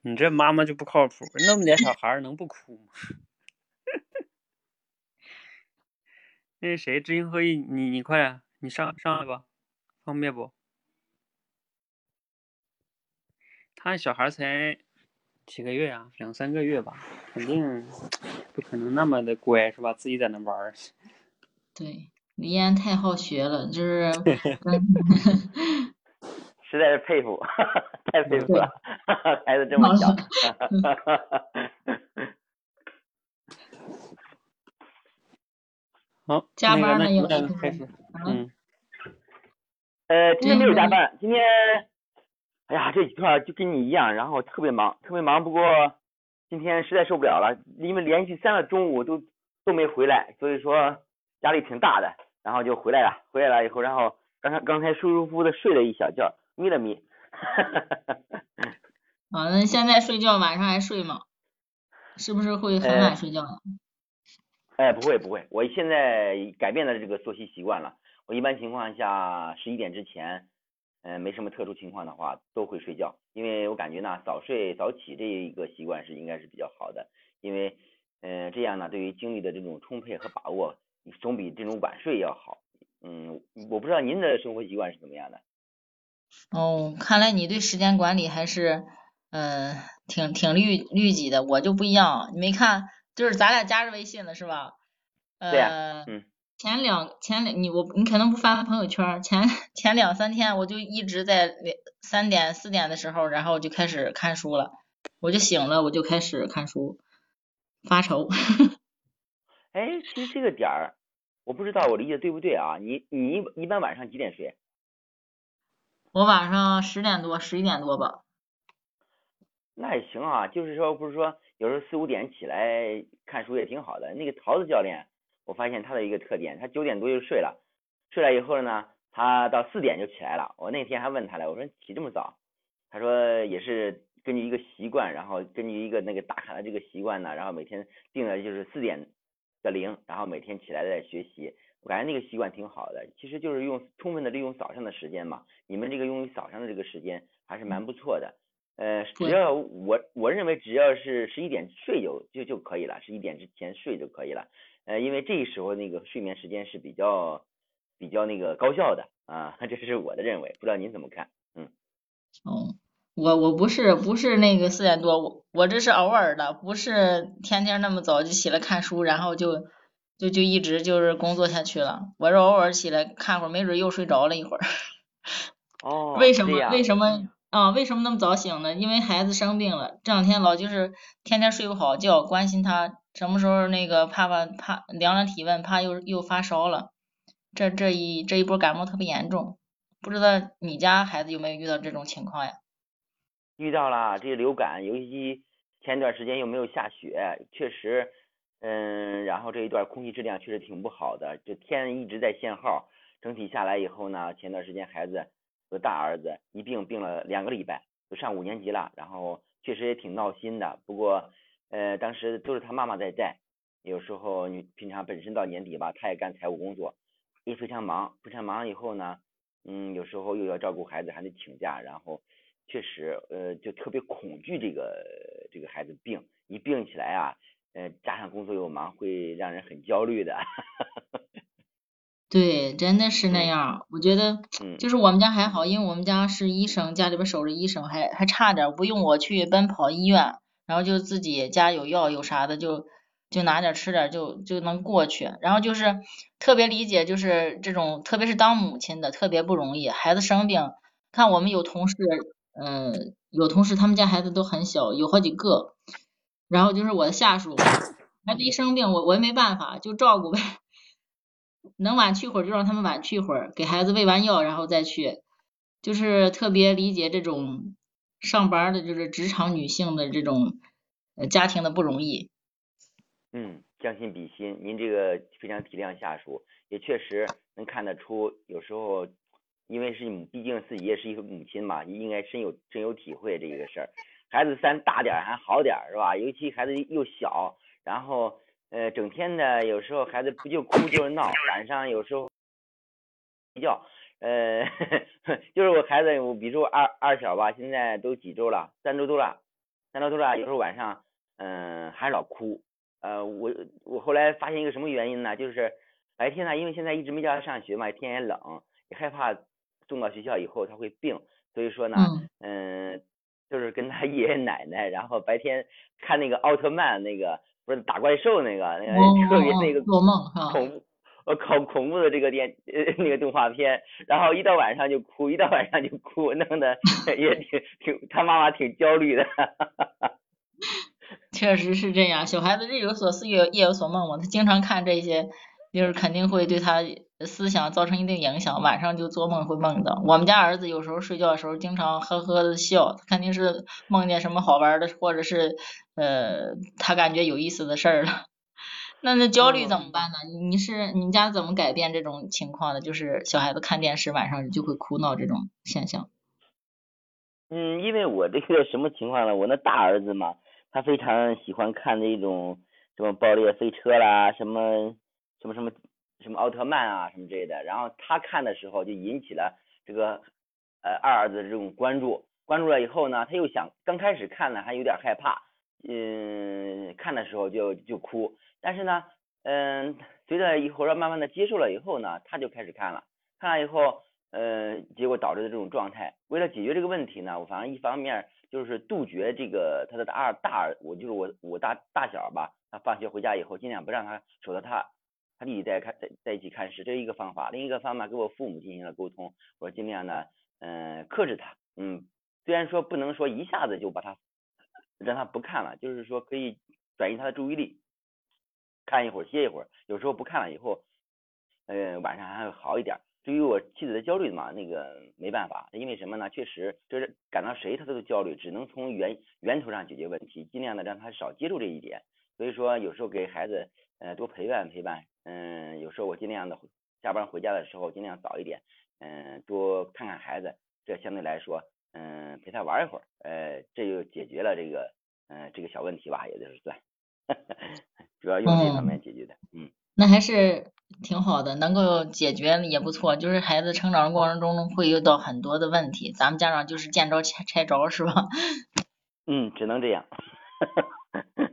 你这妈妈就不靠谱，那么点小孩能不哭吗？那谁，知行合一，你你快点，你上上来吧，方便不？他小孩才几个月呀，两三个月吧，肯定不可能那么的乖，是吧？自己在那玩儿。对。李嫣太好学了，就是，实在是佩服，太佩服了，孩子这么小。好，加班呢有开始。嗯。呃，今天没有加班，今天，哎呀，这几天就跟你一样，然后特别忙，特别忙。不过今天实在受不了了，因为连续三个中午都都没回来，所以说压力挺大的。然后就回来了，回来了以后，然后刚才刚才舒舒服服的睡了一小觉，眯了眯。啊，那现在睡觉晚上还睡吗？是不是会很晚睡觉呀？哎，不会不会，我现在改变了这个作息习惯了。我一般情况下十一点之前，嗯，没什么特殊情况的话都会睡觉，因为我感觉呢早睡早起这一个习惯是应该是比较好的，因为嗯这样呢对于精力的这种充沛和把握。总比这种晚睡要好，嗯，我不知道您的生活习惯是怎么样的。哦，看来你对时间管理还是，嗯，挺挺律律己的。我就不一样，你没看，就是咱俩加着微信了是吧？对呀。嗯。前两前两你我你可能不发朋友圈，前前两三天我就一直在两三点四点的时候，然后就开始看书了，我就醒了，我就开始看书，发愁。哎，其实这个点儿，我不知道我理解对不对啊？你你一般晚上几点睡？我晚上十点多，十一点多吧。那也行啊，就是说不是说有时候四五点起来看书也挺好的。那个桃子教练，我发现他的一个特点，他九点多就睡了，睡了以后呢，他到四点就起来了。我那天还问他了，我说起这么早？他说也是根据一个习惯，然后根据一个那个打卡的这个习惯呢，然后每天定的就是四点。的零，然后每天起来在学习，我感觉那个习惯挺好的。其实就是用充分的利用早上的时间嘛。你们这个用于早上的这个时间还是蛮不错的。呃，只要我我认为只要是十一点睡就就就可以了，十一点之前睡就可以了。呃，因为这时候那个睡眠时间是比较比较那个高效的啊，这是我的认为，不知道您怎么看？嗯。哦。我我不是不是那个四点多，我我这是偶尔的，不是天天那么早就起来看书，然后就就就一直就是工作下去了。我是偶尔起来看会儿，没准又睡着了一会儿。哦。为什么为什么啊？为什么那么早醒呢？因为孩子生病了，这两天老就是天天睡不好觉，关心他什么时候那个怕怕怕量量体温，怕又又发烧了。这这一这一波感冒特别严重，不知道你家孩子有没有遇到这种情况呀？遇到了这些流感，尤其前一段时间又没有下雪，确实，嗯，然后这一段空气质量确实挺不好的，这天一直在限号，整体下来以后呢，前段时间孩子，我大儿子一病病了两个礼拜，都上五年级了，然后确实也挺闹心的。不过，呃，当时都是他妈妈在带，有时候你平常本身到年底吧，他也干财务工作，也非常忙，非常忙以后呢，嗯，有时候又要照顾孩子，还得请假，然后。确实，呃，就特别恐惧这个这个孩子病，一病起来啊，呃，加上工作又忙，会让人很焦虑的。对，真的是那样。我觉得，就是我们家还好，因为我们家是医生，家里边守着医生，还还差点不用我去奔跑医院，然后就自己家有药有啥的，就就拿点吃点就就能过去。然后就是特别理解，就是这种，特别是当母亲的特别不容易，孩子生病，看我们有同事。嗯，有同事他们家孩子都很小，有好几个，然后就是我的下属，孩子一生病，我我也没办法，就照顾呗。能晚去会儿就让他们晚去会儿，给孩子喂完药然后再去，就是特别理解这种上班的，就是职场女性的这种呃家庭的不容易。嗯，将心比心，您这个非常体谅下属，也确实能看得出，有时候因为是你毕竟自己也是一个母亲嘛，应该深有深有体会这个事儿。孩子三大点还好点是吧？尤其孩子又小，然后。呃，整天的有时候孩子不就哭就是闹，晚上有时候睡觉，呃，就是我孩子，我比如说二二小吧，现在都几周了，三周多了，三周多了，有时候晚上，嗯，还老哭，呃，我我后来发现一个什么原因呢？就是白天呢，因为现在一直没叫他上学嘛，天也冷，也害怕送到学校以后他会病，所以说呢，嗯，就是跟他 爷爷奶奶，然后白天看那个奥特曼那个。不是打怪兽那个，那个特别那个做梦恐怖呃恐恐怖的这个电呃那个动画片，然后一到晚上就哭，一到晚上就哭，弄得 也挺挺他妈妈挺焦虑的。确实是这样，小孩子日有所思夜夜有所梦嘛，他经常看这些，就是肯定会对他思想造成一定影响，晚上就做梦会梦到。我们家儿子有时候睡觉的时候经常呵呵的笑，他肯定是梦见什么好玩的，或者是。呃，他感觉有意思的事儿了，那那焦虑怎么办呢？你是你们家怎么改变这种情况的？就是小孩子看电视晚上就会哭闹这种现象。嗯，因为我这个什么情况呢？我那大儿子嘛，他非常喜欢看那种什么爆裂飞车啦，什么什么什么什么奥特曼啊什么之类的。然后他看的时候就引起了这个呃二儿子的这种关注，关注了以后呢，他又想刚开始看呢还有点害怕。嗯，看的时候就就哭，但是呢，嗯，随着一会儿慢慢的接受了以后呢，他就开始看了，看了以后，嗯，结果导致的这种状态。为了解决这个问题呢，我反正一方面就是杜绝这个他的二大儿，我就是我我大大小吧，他放学回家以后尽量不让他守着他他弟弟在看在在一起看视，这一个方法。另一个方法跟我父母进行了沟通，我尽量呢，嗯，克制他，嗯，虽然说不能说一下子就把他。让他不看了，就是说可以转移他的注意力，看一会儿歇一会儿。有时候不看了以后，呃，晚上还会好一点。至于我妻子的焦虑嘛，那个没办法，因为什么呢？确实就是感到谁他都焦虑，只能从源源头上解决问题，尽量的让他少接触这一点。所以说有时候给孩子呃多陪伴陪伴，嗯，有时候我尽量的下班回家的时候尽量早一点，嗯，多看看孩子，这相对来说。嗯，陪他玩一会儿，呃，这就解决了这个，嗯，这个小问题吧，也就是算，主要用这方面解决的，嗯，那还是挺好的，能够解决也不错。就是孩子成长过程中会遇到很多的问题，咱们家长就是见招拆拆招，是吧？嗯，只能这样。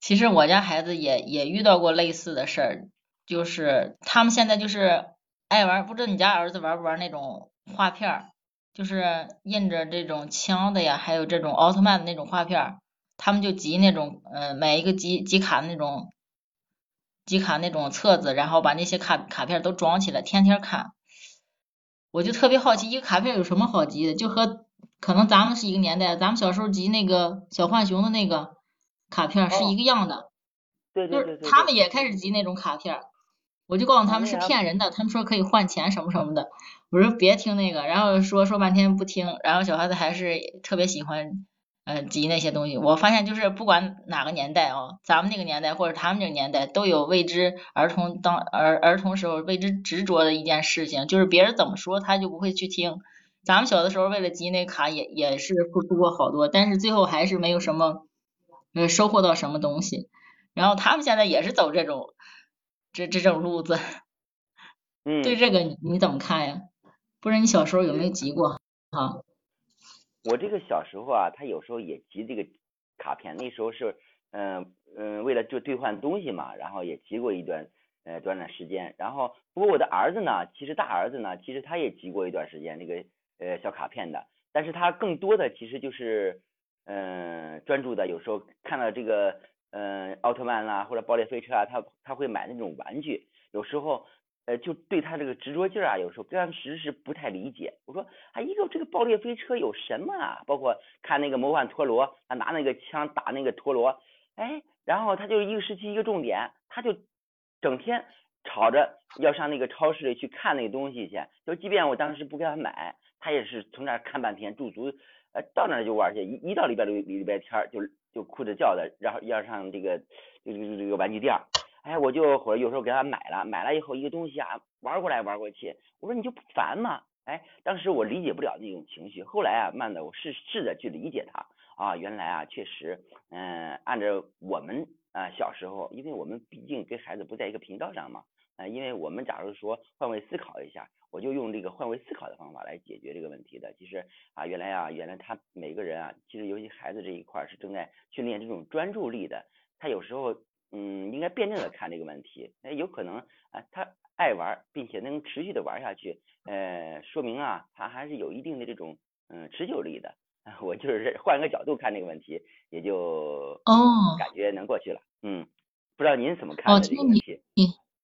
其实我家孩子也也遇到过类似的事儿，就是他们现在就是爱玩，不知道你家儿子玩不玩那种画片儿。就是印着这种枪的呀，还有这种奥特曼的那种画片儿，他们就集那种，呃，买一个集集卡的那种集卡那种册子，然后把那些卡卡片都装起来，天天看。我就特别好奇，一个卡片有什么好集的？就和可能咱们是一个年代，咱们小时候集那个小浣熊的那个卡片是一个样的。对对对对。他们也开始集那种卡片。我就告诉他们是骗人的，他们说可以换钱什么什么的，我说别听那个，然后说说半天不听，然后小孩子还是特别喜欢嗯集那些东西。我发现就是不管哪个年代啊，咱们那个年代或者他们那个年代，都有未知儿童当儿儿童时候为之执着的一件事情，就是别人怎么说他就不会去听。咱们小的时候为了集那卡也也是付出过好多，但是最后还是没有什么呃收获到什么东西。然后他们现在也是走这种。这这种路子，嗯，对这个你你怎么看呀？不是你小时候有没有集过啊？我这个小时候啊，他有时候也集这个卡片，那时候是嗯嗯为了就兑换东西嘛，然后也集过一段呃短短时间。然后不过我的儿子呢，其实大儿子呢，其实他也集过一段时间那个呃小卡片的，但是他更多的其实就是嗯专注的，有时候看到这个。嗯，奥特曼啦，或者爆裂飞车啊，他他会买那种玩具，有时候呃就对他这个执着劲儿啊，有时候当时是不太理解。我说啊，一个这个爆裂飞车有什么啊？包括看那个魔幻陀螺，他拿那个枪打那个陀螺，哎，然后他就一个时期一个重点，他就整天吵着要上那个超市里去看那个东西去，就即便我当时不给他买，他也是从那儿看半天驻足，哎，到那儿就玩去，一一到礼拜六礼拜天就就哭着叫的，然后要上这个这个这个玩具店，哎，我就或者有时候给他买了，买了以后一个东西啊玩过来玩过去，我说你就不烦吗？哎，当时我理解不了那种情绪，后来啊，慢的我试试着去理解他啊，原来啊，确实，嗯，按照我们啊小时候，因为我们毕竟跟孩子不在一个频道上嘛，啊，因为我们假如说换位思考一下，我就用这个换位思考的方法来解决这个问题的。其实啊，原来啊，原来他每个人啊，其实尤其孩子这一块是正在训练这种专注力的，他有时候嗯，应该辩证的看这个问题，那有可能啊，他。爱玩，并且能持续的玩下去，呃，说明啊，他还是有一定的这种嗯持久力的。我就是换个角度看这个问题，也就哦，感觉能过去了。嗯，不知道您怎么看这个问题？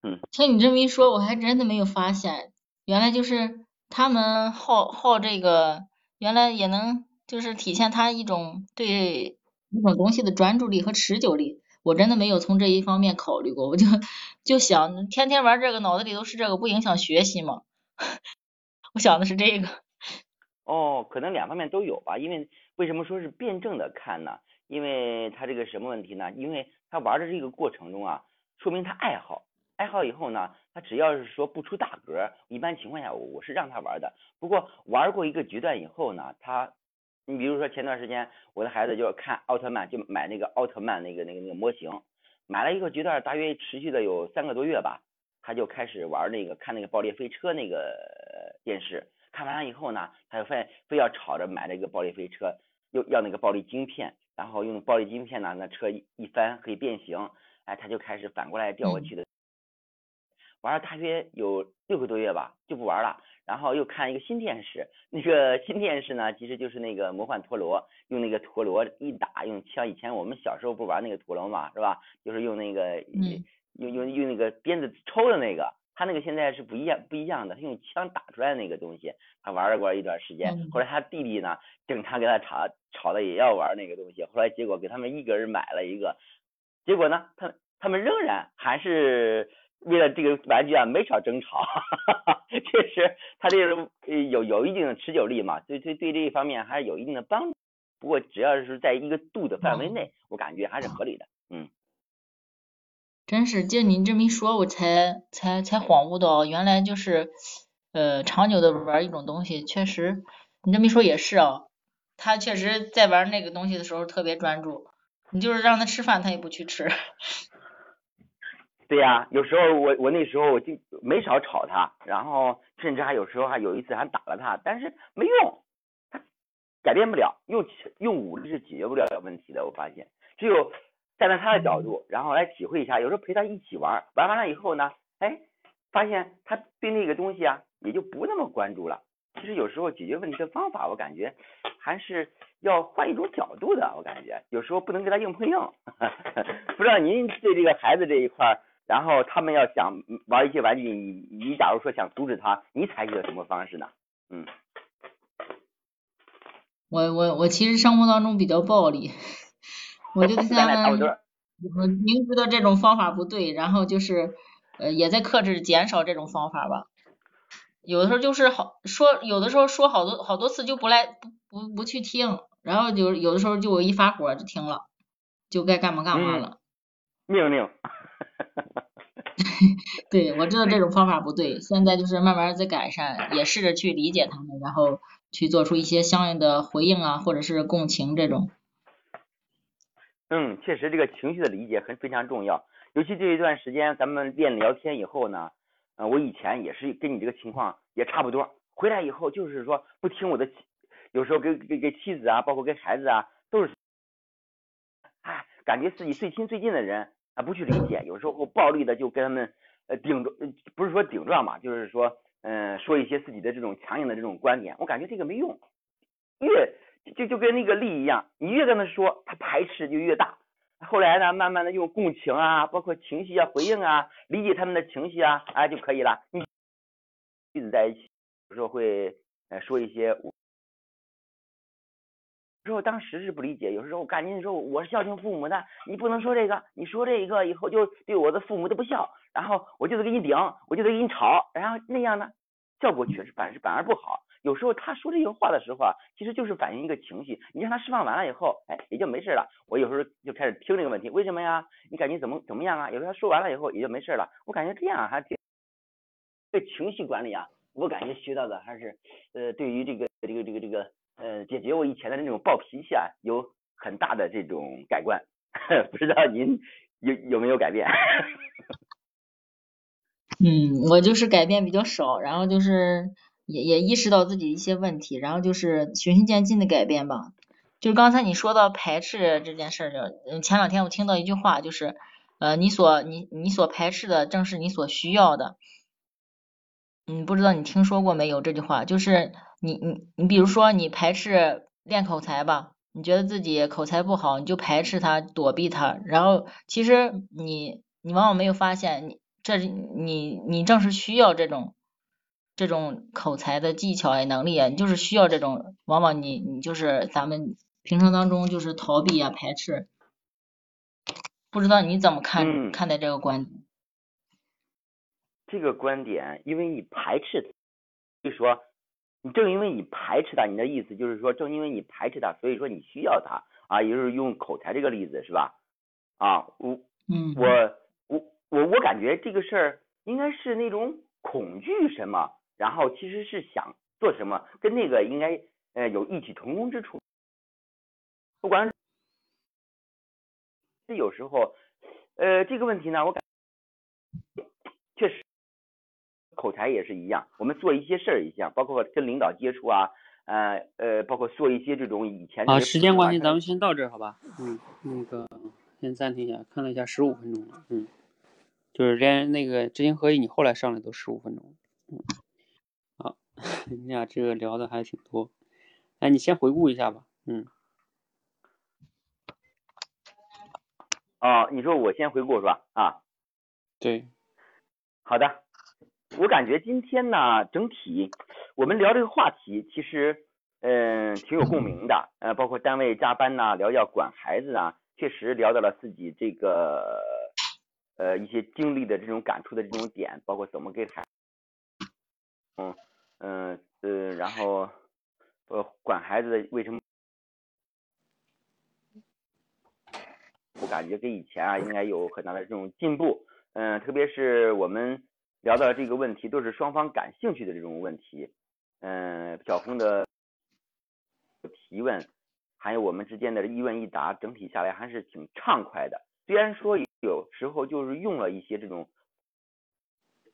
嗯，听你这么一说，我还真的没有发现，原来就是他们好好这个，原来也能就是体现他一种对一种东西的专注力和持久力。我真的没有从这一方面考虑过，我就就想天天玩这个，脑子里都是这个，不影响学习吗？我想的是这个。哦，可能两方面都有吧，因为为什么说是辩证的看呢？因为他这个什么问题呢？因为他玩的这个过程中啊，说明他爱好，爱好以后呢，他只要是说不出大格，一般情况下我是让他玩的。不过玩过一个阶段以后呢，他。你比如说前段时间我的孩子就要看奥特曼，就买那个奥特曼那个那个那个模型，买了一个阶段，大约持续了有三个多月吧，他就开始玩那个看那个爆裂飞车那个电视，看完了以后呢，他就非非要吵着买那个爆裂飞车，又要那个暴力晶片，然后用暴力晶片呢，那车一翻可以变形，哎，他就开始反过来调过去的，玩了大约有六个多月吧，就不玩了。然后又看一个新电视，那个新电视呢，其实就是那个魔幻陀螺，用那个陀螺一打，用枪以前我们小时候不玩那个陀螺嘛，是吧？就是用那个用用用那个鞭子抽的那个，他那个现在是不一样不一样的，他用枪打出来的那个东西，他玩了过一段时间，后来他弟弟呢，经常跟他吵吵的也要玩那个东西，后来结果给他们一个人买了一个，结果呢，他他们仍然还是。为了这个玩具啊，没少争吵，确实，它这个有有一定的持久力嘛，对对对这一方面还是有一定的帮。助。不过只要是在一个度的范围内，我感觉还是合理的。嗯，真是，就你这么一说，我才才才恍悟到，原来就是呃长久的玩一种东西，确实，你这么一说也是啊，他确实在玩那个东西的时候特别专注，你就是让他吃饭，他也不去吃。对呀，有时候我我那时候我就没少吵他，然后甚至还有时候还有一次还打了他，但是没用，他改变不了，用用武力是解决不了问题的。我发现，只有站在他的角度，然后来体会一下，有时候陪他一起玩，玩完了以后呢，哎，发现他对那个东西啊也就不那么关注了。其实有时候解决问题的方法，我感觉还是要换一种角度的。我感觉有时候不能跟他硬碰硬。不知道您对这个孩子这一块。然后他们要想玩一些玩具，你你假如说想阻止他，你采取了什么方式呢？嗯，我我我其实生活当中比较暴力，我就跟他们，我明知道这种方法不对，然后就是呃也在克制减少这种方法吧。有的时候就是好说，有的时候说好多好多次就不来不不不去听，然后就有的时候就我一发火就听了，就该干嘛干嘛了。命令。对，我知道这种方法不对，现在就是慢慢在改善，也试着去理解他们，然后去做出一些相应的回应啊，或者是共情这种。嗯，确实这个情绪的理解很非常重要，尤其这一段时间咱们练聊天以后呢，呃，我以前也是跟你这个情况也差不多，回来以后就是说不听我的，有时候给给给妻子啊，包括给孩子啊，都是，哎，感觉自己最亲最近的人。啊，不去理解，有时候暴力的就跟他们呃顶撞，不是说顶撞嘛，就是说嗯说一些自己的这种强硬的这种观点，我感觉这个没用，越就就跟那个力一样，你越跟他说，他排斥就越大。后来呢，慢慢的用共情啊，包括情绪啊回应啊，理解他们的情绪啊，啊就可以了。你妻子在一起，有时候会呃说一些时候当时是不理解，有时候赶紧说我是孝敬父母的，你不能说这个，你说这一个以后就对我的父母都不孝，然后我就得给你顶，我就得给你吵，然后那样呢，效果确实反是反而不好。有时候他说这些话的时候啊，其实就是反映一个情绪，你让他释放完了以后，哎，也就没事了。我有时候就开始听这个问题，为什么呀？你感觉怎么怎么样啊？有时候他说完了以后也就没事了。我感觉这样还挺对情绪管理啊，我感觉学到的还是呃，对于这个这个这个这个。呃，解决我以前的那种暴脾气啊，有很大的这种改观，不知道您有有没有改变？嗯，我就是改变比较少，然后就是也也意识到自己一些问题，然后就是循序渐进的改变吧。就刚才你说到排斥这件事儿，嗯，前两天我听到一句话，就是呃，你所你你所排斥的正是你所需要的。嗯，不知道你听说过没有这句话？就是。你你你比如说你排斥练口才吧，你觉得自己口才不好，你就排斥他，躲避他，然后其实你你往往没有发现，你这你你正是需要这种这种口才的技巧呀能力啊，你就是需要这种，往往你你就是咱们平常当中就是逃避啊排斥，不知道你怎么看看待这个观点？这个观点，因为你排斥，就说。你正因为你排斥他，你的意思就是说，正因为你排斥他，所以说你需要他啊，也就是用口才这个例子是吧？啊，我，嗯，我，我，我，我感觉这个事儿应该是那种恐惧什么，然后其实是想做什么，跟那个应该呃有异曲同工之处。不管是有时候，呃，这个问题呢，我感确实。口才也是一样，我们做一些事儿一样，包括跟领导接触啊，呃呃，包括做一些这种以前。啊，时间关系，咱们先到这儿好吧？嗯，那个先暂停一下，看了一下十五分钟了，嗯，就是连那个知行合一，你后来上来都十五分钟，嗯，好，你俩这个聊的还挺多，哎，你先回顾一下吧，嗯。哦，你说我先回顾是吧？啊，对，好的。我感觉今天呢，整体我们聊这个话题，其实嗯挺有共鸣的，呃，包括单位加班呐，聊要管孩子啊，确实聊到了自己这个呃一些经历的这种感触的这种点，包括怎么给孩，嗯嗯呃，然后呃管孩子的为什么，我感觉跟以前啊应该有很大的这种进步，嗯，特别是我们。聊到这个问题，都是双方感兴趣的这种问题。嗯，小峰的提问，还有我们之间的一问一答，整体下来还是挺畅快的。虽然说有时候就是用了一些这种，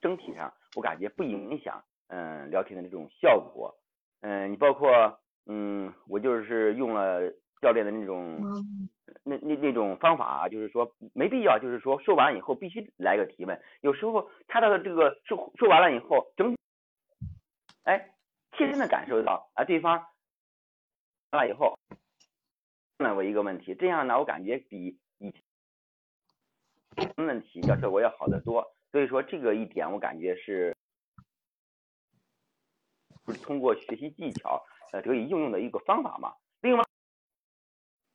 整体上我感觉不影响嗯聊天的这种效果。嗯，你包括嗯，我就是用了教练的那种。那那那种方法啊，就是说没必要，就是说说完以后必须来个提问。有时候他的这个说说完了以后，整哎切身的感受到啊，对方完了以后问了我一个问题，这样呢，我感觉比以前问题要效果要好得多。所以说这个一点，我感觉是不是通过学习技巧呃得以应用的一个方法嘛？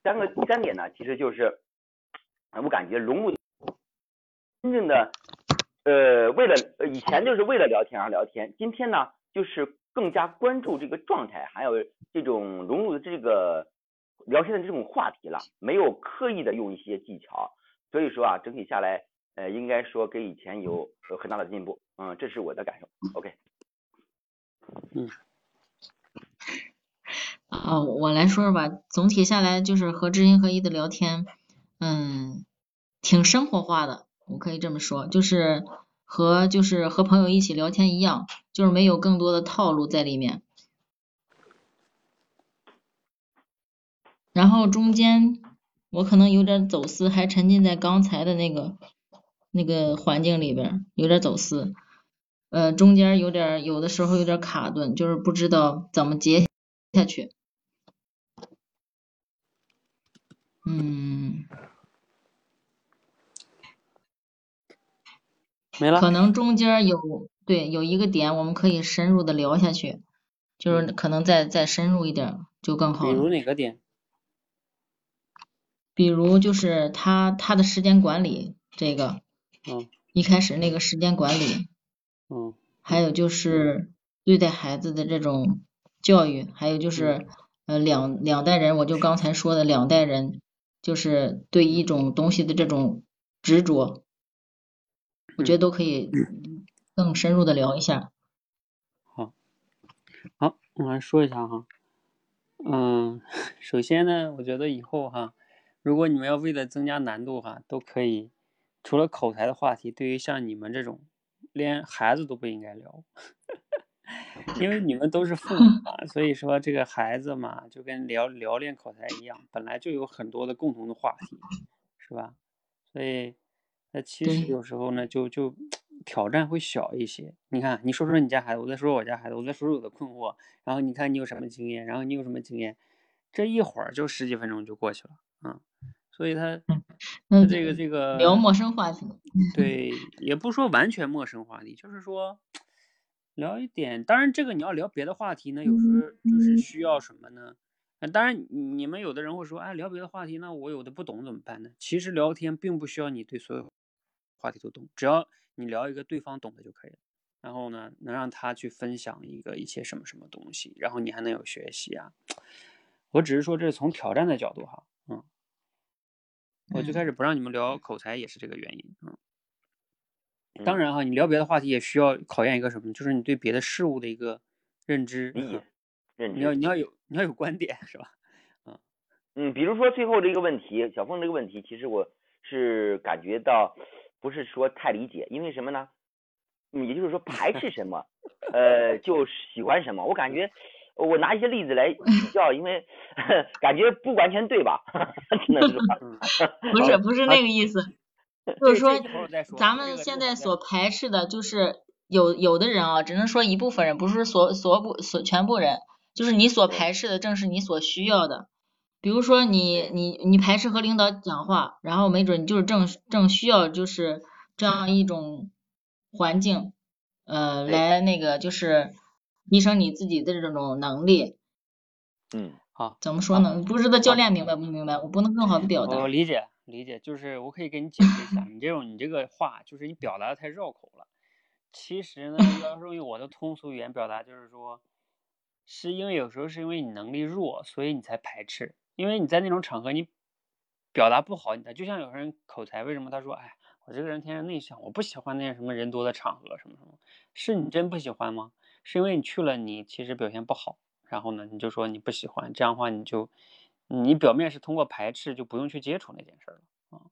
三个第三点呢，其实就是我感觉融入真正的呃，为了以前就是为了聊天而聊天，今天呢就是更加关注这个状态，还有这种融入的这个聊天的这种话题了，没有刻意的用一些技巧，所以说啊，整体下来呃，应该说跟以前有有很大的进步，嗯，这是我的感受，OK，嗯。啊，我来说说吧。总体下来就是和知行合一的聊天，嗯，挺生活化的，我可以这么说，就是和就是和朋友一起聊天一样，就是没有更多的套路在里面。然后中间我可能有点走私，还沉浸在刚才的那个那个环境里边，有点走私。呃，中间有点有的时候有点卡顿，就是不知道怎么接下去。嗯，没了。可能中间有对有一个点，我们可以深入的聊下去，就是可能再再深入一点就更好。比如哪个点？比如就是他他的时间管理这个，嗯，一开始那个时间管理，嗯，还有就是对待孩子的这种教育，还有就是呃两两代人，我就刚才说的两代人，就是对一种东西的这种执着，我觉得都可以 更深入的聊一下。好，好，我来说一下哈。嗯，首先呢，我觉得以后哈，如果你们要为了增加难度哈，都可以除了口才的话题，对于像你们这种连孩子都不应该聊，因为你们都是父母 嘛，所以说这个孩子嘛，就跟聊聊练口才一样，本来就有很多的共同的话题，是吧？所以那其实有时候呢，就就。挑战会小一些。你看，你说说你家孩子，我再说说我家孩子，我再说说我的困惑。然后你看你有什么经验，然后你有什么经验，这一会儿就十几分钟就过去了，嗯。所以他，他这个这个聊陌生话题，对，也不说完全陌生话题，就是说聊一点。当然，这个你要聊别的话题呢，有时候就是需要什么呢？当然，你们有的人会说，哎，聊别的话题，那我有的不懂怎么办呢？其实聊天并不需要你对所有话题都懂，只要。你聊一个对方懂的就可以了，然后呢，能让他去分享一个一些什么什么东西，然后你还能有学习啊。我只是说这是从挑战的角度哈，嗯，我最开始不让你们聊口才也是这个原因，嗯。当然哈，你聊别的话题也需要考验一个什么，就是你对别的事物的一个认知，你要你要有你要有观点是吧？嗯嗯，比如说最后这个问题，小凤这个问题，其实我是感觉到。不是说太理解，因为什么呢？也就是说排斥什么，呃，就喜欢什么。我感觉我拿一些例子来比较，因为感觉不完全对吧？只能说 不是不是那个意思，就是说咱们现在所排斥的，就是有有的人啊，只能说一部分人，不是所所不所全部人，就是你所排斥的，正是你所需要的。比如说你你你排斥和领导讲话，然后没准你就是正正需要就是这样一种环境，呃，来那个就是提升你自己的这种能力。嗯，好，怎么说呢？不知道教练明白不明白？我不能更好的表达。我理解理解，就是我可以给你解释一下，你这种你这个话就是你表达的太绕口了。其实呢，要 是用我的通俗语言表达，就是说，是因为有时候是因为你能力弱，所以你才排斥。因为你在那种场合，你表达不好，你的就像有些人口才，为什么他说，哎，我这个人天生内向，我不喜欢那些什么人多的场合，什么什么，是你真不喜欢吗？是因为你去了，你其实表现不好，然后呢，你就说你不喜欢，这样的话你就，你表面是通过排斥，就不用去接触那件事了，啊，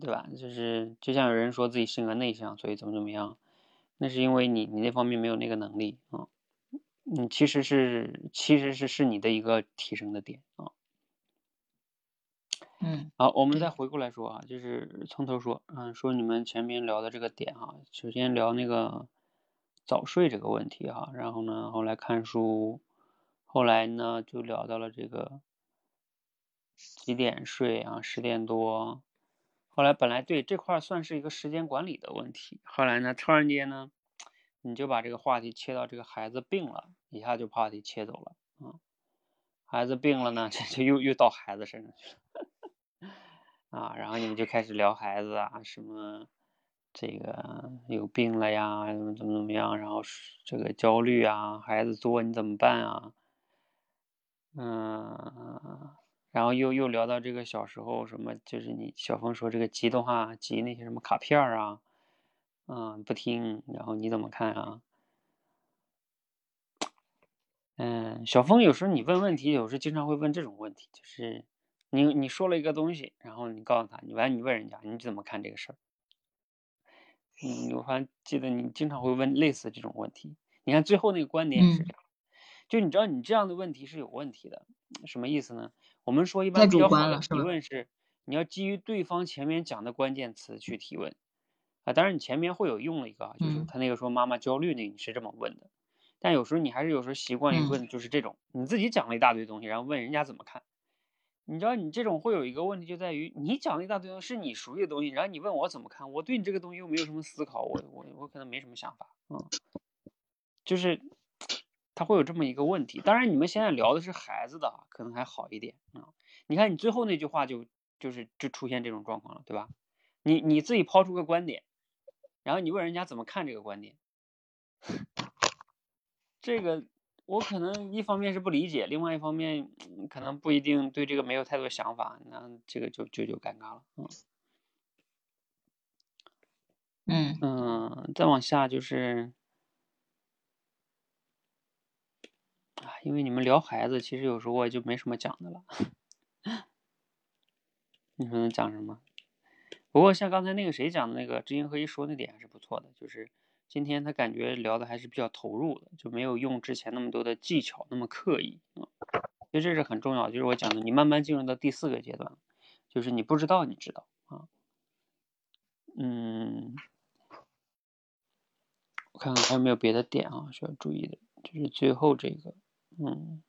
对吧？就是就像有人说自己性格内向，所以怎么怎么样，那是因为你你那方面没有那个能力啊。嗯，其实是，其实是是你的一个提升的点啊。嗯，好，我们再回过来说啊，就是从头说，嗯，说你们前面聊的这个点哈，首先聊那个早睡这个问题哈，然后呢，后来看书，后来呢就聊到了这个几点睡啊，十点多，后来本来对这块算是一个时间管理的问题，后来呢，突然间呢。你就把这个话题切到这个孩子病了，一下就话题切走了啊。孩子病了呢，这就又又到孩子身上去了 啊。然后你们就开始聊孩子啊，什么这个有病了呀，怎么怎么怎么样，然后这个焦虑啊，孩子作你怎么办啊？嗯，然后又又聊到这个小时候什么，就是你小峰说这个集的话，集那些什么卡片啊。嗯，不听，然后你怎么看啊？嗯，小峰有时候你问问题，有时候经常会问这种问题，就是你你说了一个东西，然后你告诉他，你完你问人家你怎么看这个事儿？嗯，我还记得你经常会问类似这种问题。你看最后那个观点是这样，就你知道你这样的问题是有问题的，什么意思呢？我们说一般比较好的提问是，你要基于对方前面讲的关键词去提问。啊，当然你前面会有用了一个，就是他那个说妈妈焦虑那个，你是这么问的，但有时候你还是有时候习惯于问，就是这种你自己讲了一大堆东西，然后问人家怎么看。你知道你这种会有一个问题，就在于你讲了一大堆东西是你熟悉的东西，然后你问我怎么看，我对你这个东西又没有什么思考，我我我可能没什么想法，嗯，就是他会有这么一个问题。当然你们现在聊的是孩子的，可能还好一点啊，你看你最后那句话就就是就出现这种状况了，对吧？你你自己抛出个观点，然后你问人家怎么看这个观点，这个我可能一方面是不理解，另外一方面可能不一定对这个没有太多想法，那这个就就就尴尬了，嗯。嗯嗯，再往下就是啊，啊因为你们聊孩子，其实有时候我就没什么讲的了。你说能讲什么？不过像刚才那个谁讲的那个知行合一说那点还是不错的，就是今天他感觉聊的还是比较投入的，就没有用之前那么多的技巧那么刻意啊。其实这是很重要，就是我讲的，你慢慢进入到第四个阶段，就是你不知道你知道啊，嗯。我看看还有没有别的点啊需要注意的，就是最后这个，嗯，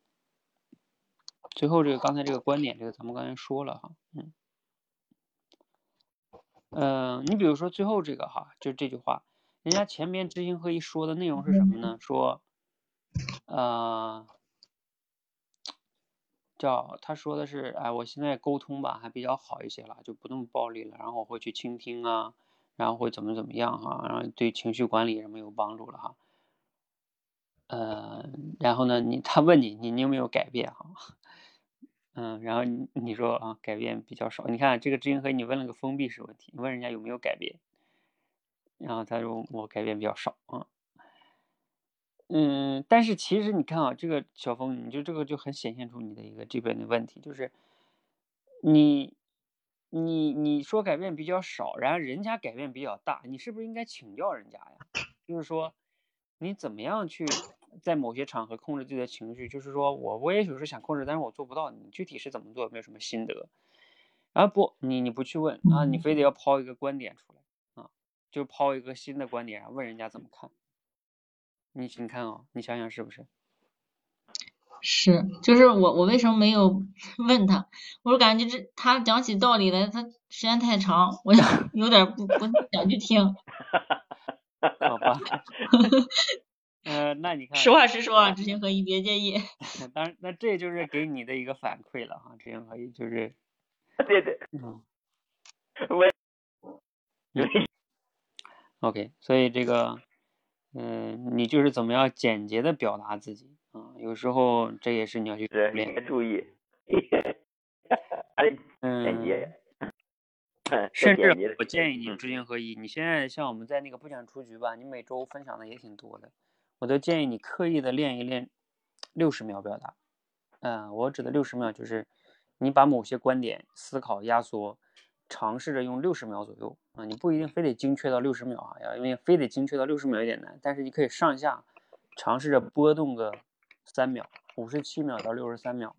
最后这个刚才这个观点，这个咱们刚才说了哈，嗯，呃，你比如说最后这个哈，就这句话，人家前面知行合一说的内容是什么呢？说，呃，叫他说的是，哎，我现在沟通吧还比较好一些了，就不那么暴力了，然后我会去倾听啊。然后会怎么怎么样哈，然后对情绪管理什么有帮助了哈，呃，然后呢，你他问你，你你有没有改变哈？嗯，然后你你说啊，改变比较少。你看这个知音和，你问了个封闭式问题，你问人家有没有改变，然后他说我改变比较少啊。嗯，但是其实你看啊，这个小峰，你就这个就很显现出你的一个这边的问题，就是你。你你说改变比较少，然后人家改变比较大，你是不是应该请教人家呀？就是说，你怎么样去在某些场合控制自己的情绪？就是说我我也有时想控制，但是我做不到。你具体是怎么做？有没有什么心得？啊不，你你不去问啊，你非得要抛一个观点出来啊，就抛一个新的观点，问人家怎么看？你你看啊，你想想是不是？是，就是我，我为什么没有问他？我说感觉这他讲起道理来，他时间太长，我 有点不不想去听。好吧。呃，那你看。实话实说啊，知行合一，别介意。当然，那这就是给你的一个反馈了哈，知行合一就是。对对。嗯。我。OK，所以这个，嗯，你就是怎么样简洁的表达自己。啊，有时候这也是你要去练。注意。嗯。甚至我建议你知行合一。你现在像我们在那个不想出局吧，你每周分享的也挺多的，我都建议你刻意的练一练六十秒表达。嗯，我指的六十秒就是你把某些观点思考压缩，尝试着用六十秒左右啊，你不一定非得精确到六十秒啊，要因为非得精确到六十秒有点难，但是你可以上下尝试着波动个。三秒，五十七秒到六十三秒，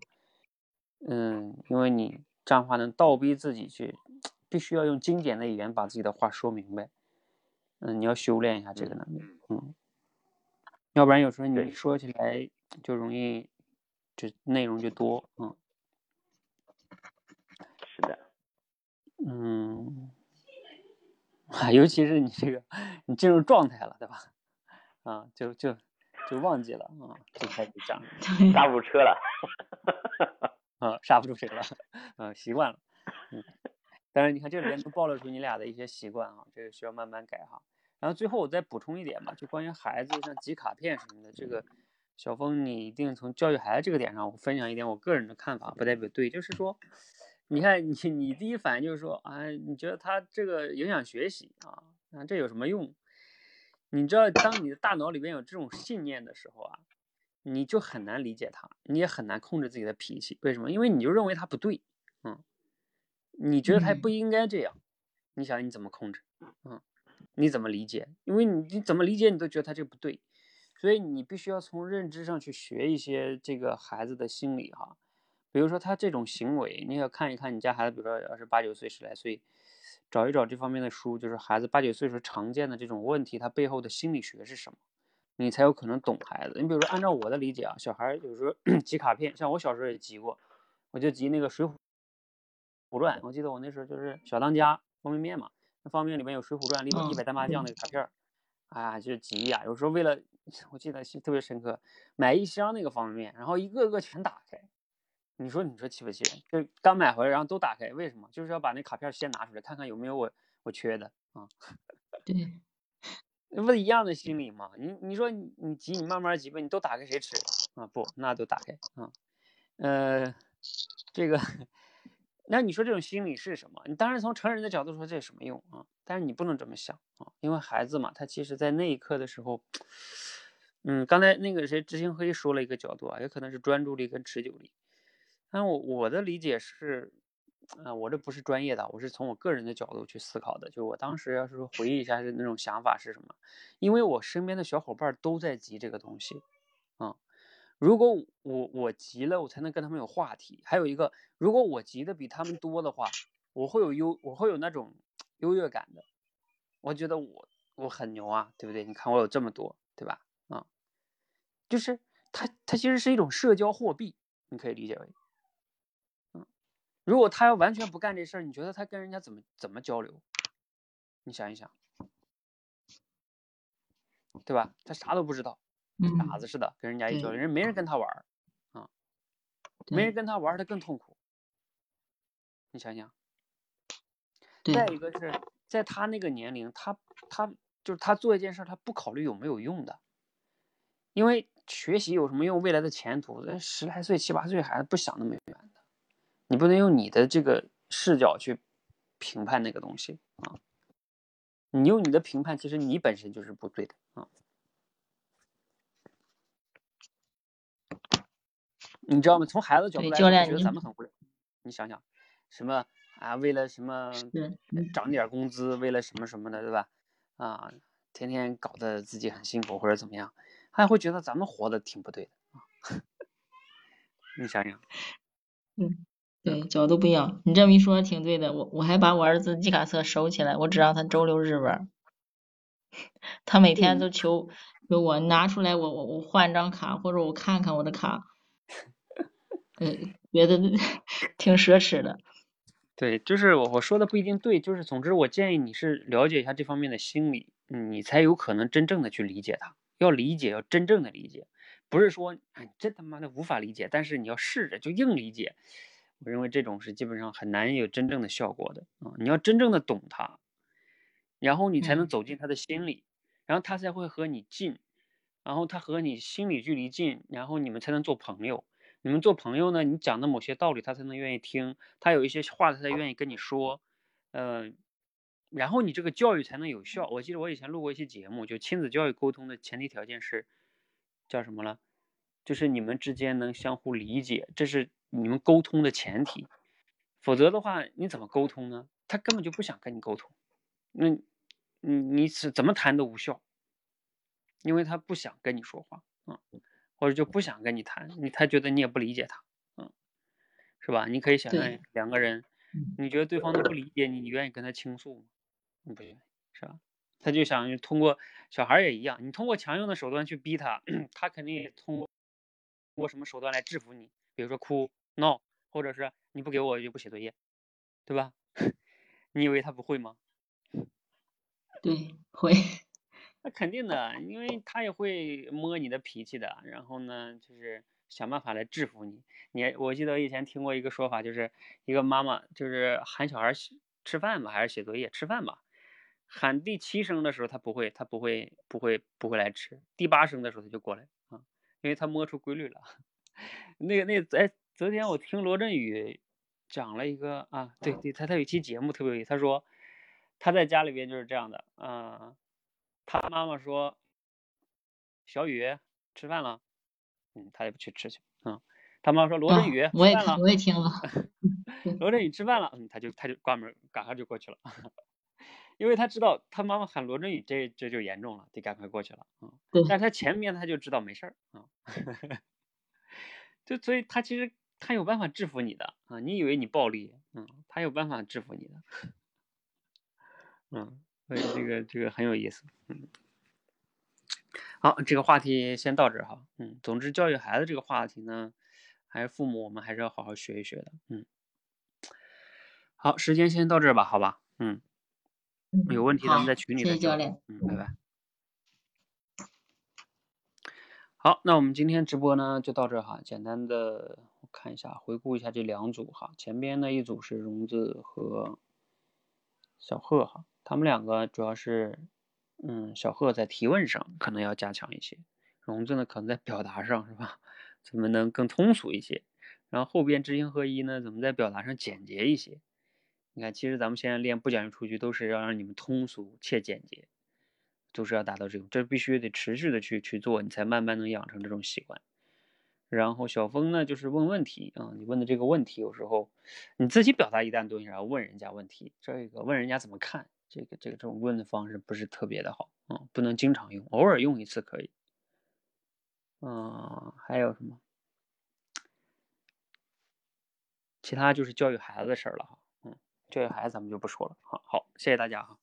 嗯，因为你这样的话能倒逼自己去，必须要用经典的语言把自己的话说明白，嗯，你要修炼一下这个能力，嗯，要不然有时候你说起来就容易，就内容就多，嗯，是的，嗯，啊，尤其是你这个你进入状态了，对吧？啊，就就。就忘记了啊，就开始讲，刹不住车了，啊，刹不住车了，嗯，习惯了，嗯，但是你看这里面都暴露出你俩的一些习惯啊，这个需要慢慢改哈。然后最后我再补充一点吧，就关于孩子像集卡片什么的，这个小峰你一定从教育孩子这个点上，我分享一点我个人的看法，不代表对，就是说，你看你你第一反应就是说啊，你觉得他这个影响学习啊，那这有什么用？你知道，当你的大脑里面有这种信念的时候啊，你就很难理解他，你也很难控制自己的脾气。为什么？因为你就认为他不对，嗯，你觉得他不应该这样。你想你怎么控制？嗯，你怎么理解？因为你你怎么理解，你都觉得他这不对，所以你必须要从认知上去学一些这个孩子的心理哈。比如说他这种行为，你要看一看你家孩子，比如说要是八九岁、十来岁。找一找这方面的书，就是孩子八九岁时候常见的这种问题，他背后的心理学是什么，你才有可能懂孩子。你比如说，按照我的理解啊，小孩有时候 集卡片，像我小时候也集过，我就集那个《水浒传》，我记得我那时候就是小当家方便面嘛，那方便面里面有《水浒传》、一百一百单八将那个卡片儿，啊，就是急呀。有时候为了，我记得特别深刻，买一箱那个方便面，然后一个个全打开，你说你说气不气人？就刚买回来，然后都打开，为什么？就是要把那卡片先拿出来，看看有没有我我缺的啊。对，那不一样的心理吗？你你说你你急，你慢慢急吧，你都打开谁吃啊？不，那都打开啊。呃，这个，那你说这种心理是什么？你当然从成人的角度说这有什么用啊？但是你不能这么想啊，因为孩子嘛，他其实在那一刻的时候，嗯，刚才那个谁知行黑说了一个角度啊，也可能是专注力跟持久力。但我我的理解是，啊，我这不是专业的，我是从我个人的角度去思考的。就我当时要是说回忆一下是那种想法是什么，因为我身边的小伙伴都在急这个东西，如果我我急了，我才能跟他们有话题。还有一个，如果我急的比他们多的话，我会有优，我会有那种优越感的。我觉得我我很牛啊，对不对？你看我有这么多，对吧？啊，就是它它其实是一种社交货币，你可以理解为。如果他要完全不干这事儿，你觉得他跟人家怎么怎么交流？你想一想，对吧？他啥都不知道，傻子似的跟人家一交流，人没人跟他玩儿啊，没人跟他玩儿，他更痛苦。你想想，再一个是在他那个年龄，他他就是他做一件事，他不考虑有没有用的，因为学习有什么用？未来的前途，十来岁、七八岁孩子不想那么远的。你不能用你的这个视角去评判那个东西啊！你用你的评判，其实你本身就是不对的啊！你知道吗？从孩子角度来说，觉得咱们很无聊。你想想，什么啊？为了什么涨点工资？为了什么什么的，对吧？啊，天天搞得自己很辛苦或者怎么样，他会觉得咱们活的挺不对的啊！你想想，嗯。对，角度不一样。你这么一说挺对的，我我还把我儿子季卡册收起来，我只让他周六日玩。他每天都求求我拿出来，我我我换张卡，或者我看看我的卡。呃，觉得 挺奢侈的。对，就是我我说的不一定对，就是总之我建议你是了解一下这方面的心理，你才有可能真正的去理解他。要理解，要真正的理解，不是说哎真他妈的无法理解，但是你要试着就硬理解。我认为这种是基本上很难有真正的效果的啊！你要真正的懂他，然后你才能走进他的心里，然后他才会和你近，然后他和你心理距离近，然后你们才能做朋友。你们做朋友呢，你讲的某些道理他才能愿意听，他有一些话他才愿意跟你说，嗯，然后你这个教育才能有效。我记得我以前录过一期节目，就亲子教育沟通的前提条件是叫什么了？就是你们之间能相互理解，这是。你们沟通的前提，否则的话，你怎么沟通呢？他根本就不想跟你沟通，那，你你是怎么谈都无效，因为他不想跟你说话啊，或者就不想跟你谈，你他觉得你也不理解他，嗯，是吧？你可以想象两个人，你觉得对方都不理解你，你愿意跟他倾诉吗？不愿意，是吧？他就想通过小孩也一样，你通过强硬的手段去逼他，他肯定也通过通过什么手段来制服你，比如说哭。闹，或者是你不给我就不写作业，对吧？你以为他不会吗？对，会。那肯定的，因为他也会摸你的脾气的。然后呢，就是想办法来制服你。你，我记得以前听过一个说法，就是一个妈妈就是喊小孩吃饭吧，还是写作业？吃饭吧。喊第七声的时候，他不会，他不会，不会，不会来吃。第八声的时候，他就过来啊，因为他摸出规律了。那个，那哎。昨天我听罗振宇讲了一个啊，对对，他他有一期节目特别有意思。他说他在家里边就是这样的，嗯，他妈妈说小雨吃饭了，嗯，他也不去吃去，嗯，他妈妈说罗振宇吃饭了，我也听了，罗振宇吃饭了，嗯，他就他就关门，赶快就过去了，因为他知道他妈妈喊罗振宇，这这就严重了，得赶快过去了，嗯，但他前面他就知道没事儿啊，就所以他其实。他有办法制服你的啊！你以为你暴力，嗯，他有办法制服你的，嗯，所以这个这个很有意思，嗯。好，这个话题先到这儿哈，嗯，总之教育孩子这个话题呢，还是父母我们还是要好好学一学的，嗯。好，时间先到这儿吧，好吧，嗯，有问题咱们在群里再交流，嗯，拜拜。好，那我们今天直播呢就到这儿哈，简单的我。看一下，回顾一下这两组哈，前边的一组是荣子和小贺哈，他们两个主要是，嗯，小贺在提问上可能要加强一些，荣子呢可能在表达上是吧？怎么能更通俗一些？然后后边知行合一呢，怎么在表达上简洁一些？你看，其实咱们现在练不讲究出去，都是要让你们通俗且简洁，都是要达到这种，这必须得持续的去去做，你才慢慢能养成这种习惯。然后小峰呢，就是问问题啊，你问的这个问题，有时候你自己表达一段东西，然后问人家问题，这个问人家怎么看，这个这个这种问的方式不是特别的好啊，不能经常用，偶尔用一次可以。嗯，还有什么？其他就是教育孩子的事儿了哈，嗯，教育孩子咱们就不说了。好好，谢谢大家哈。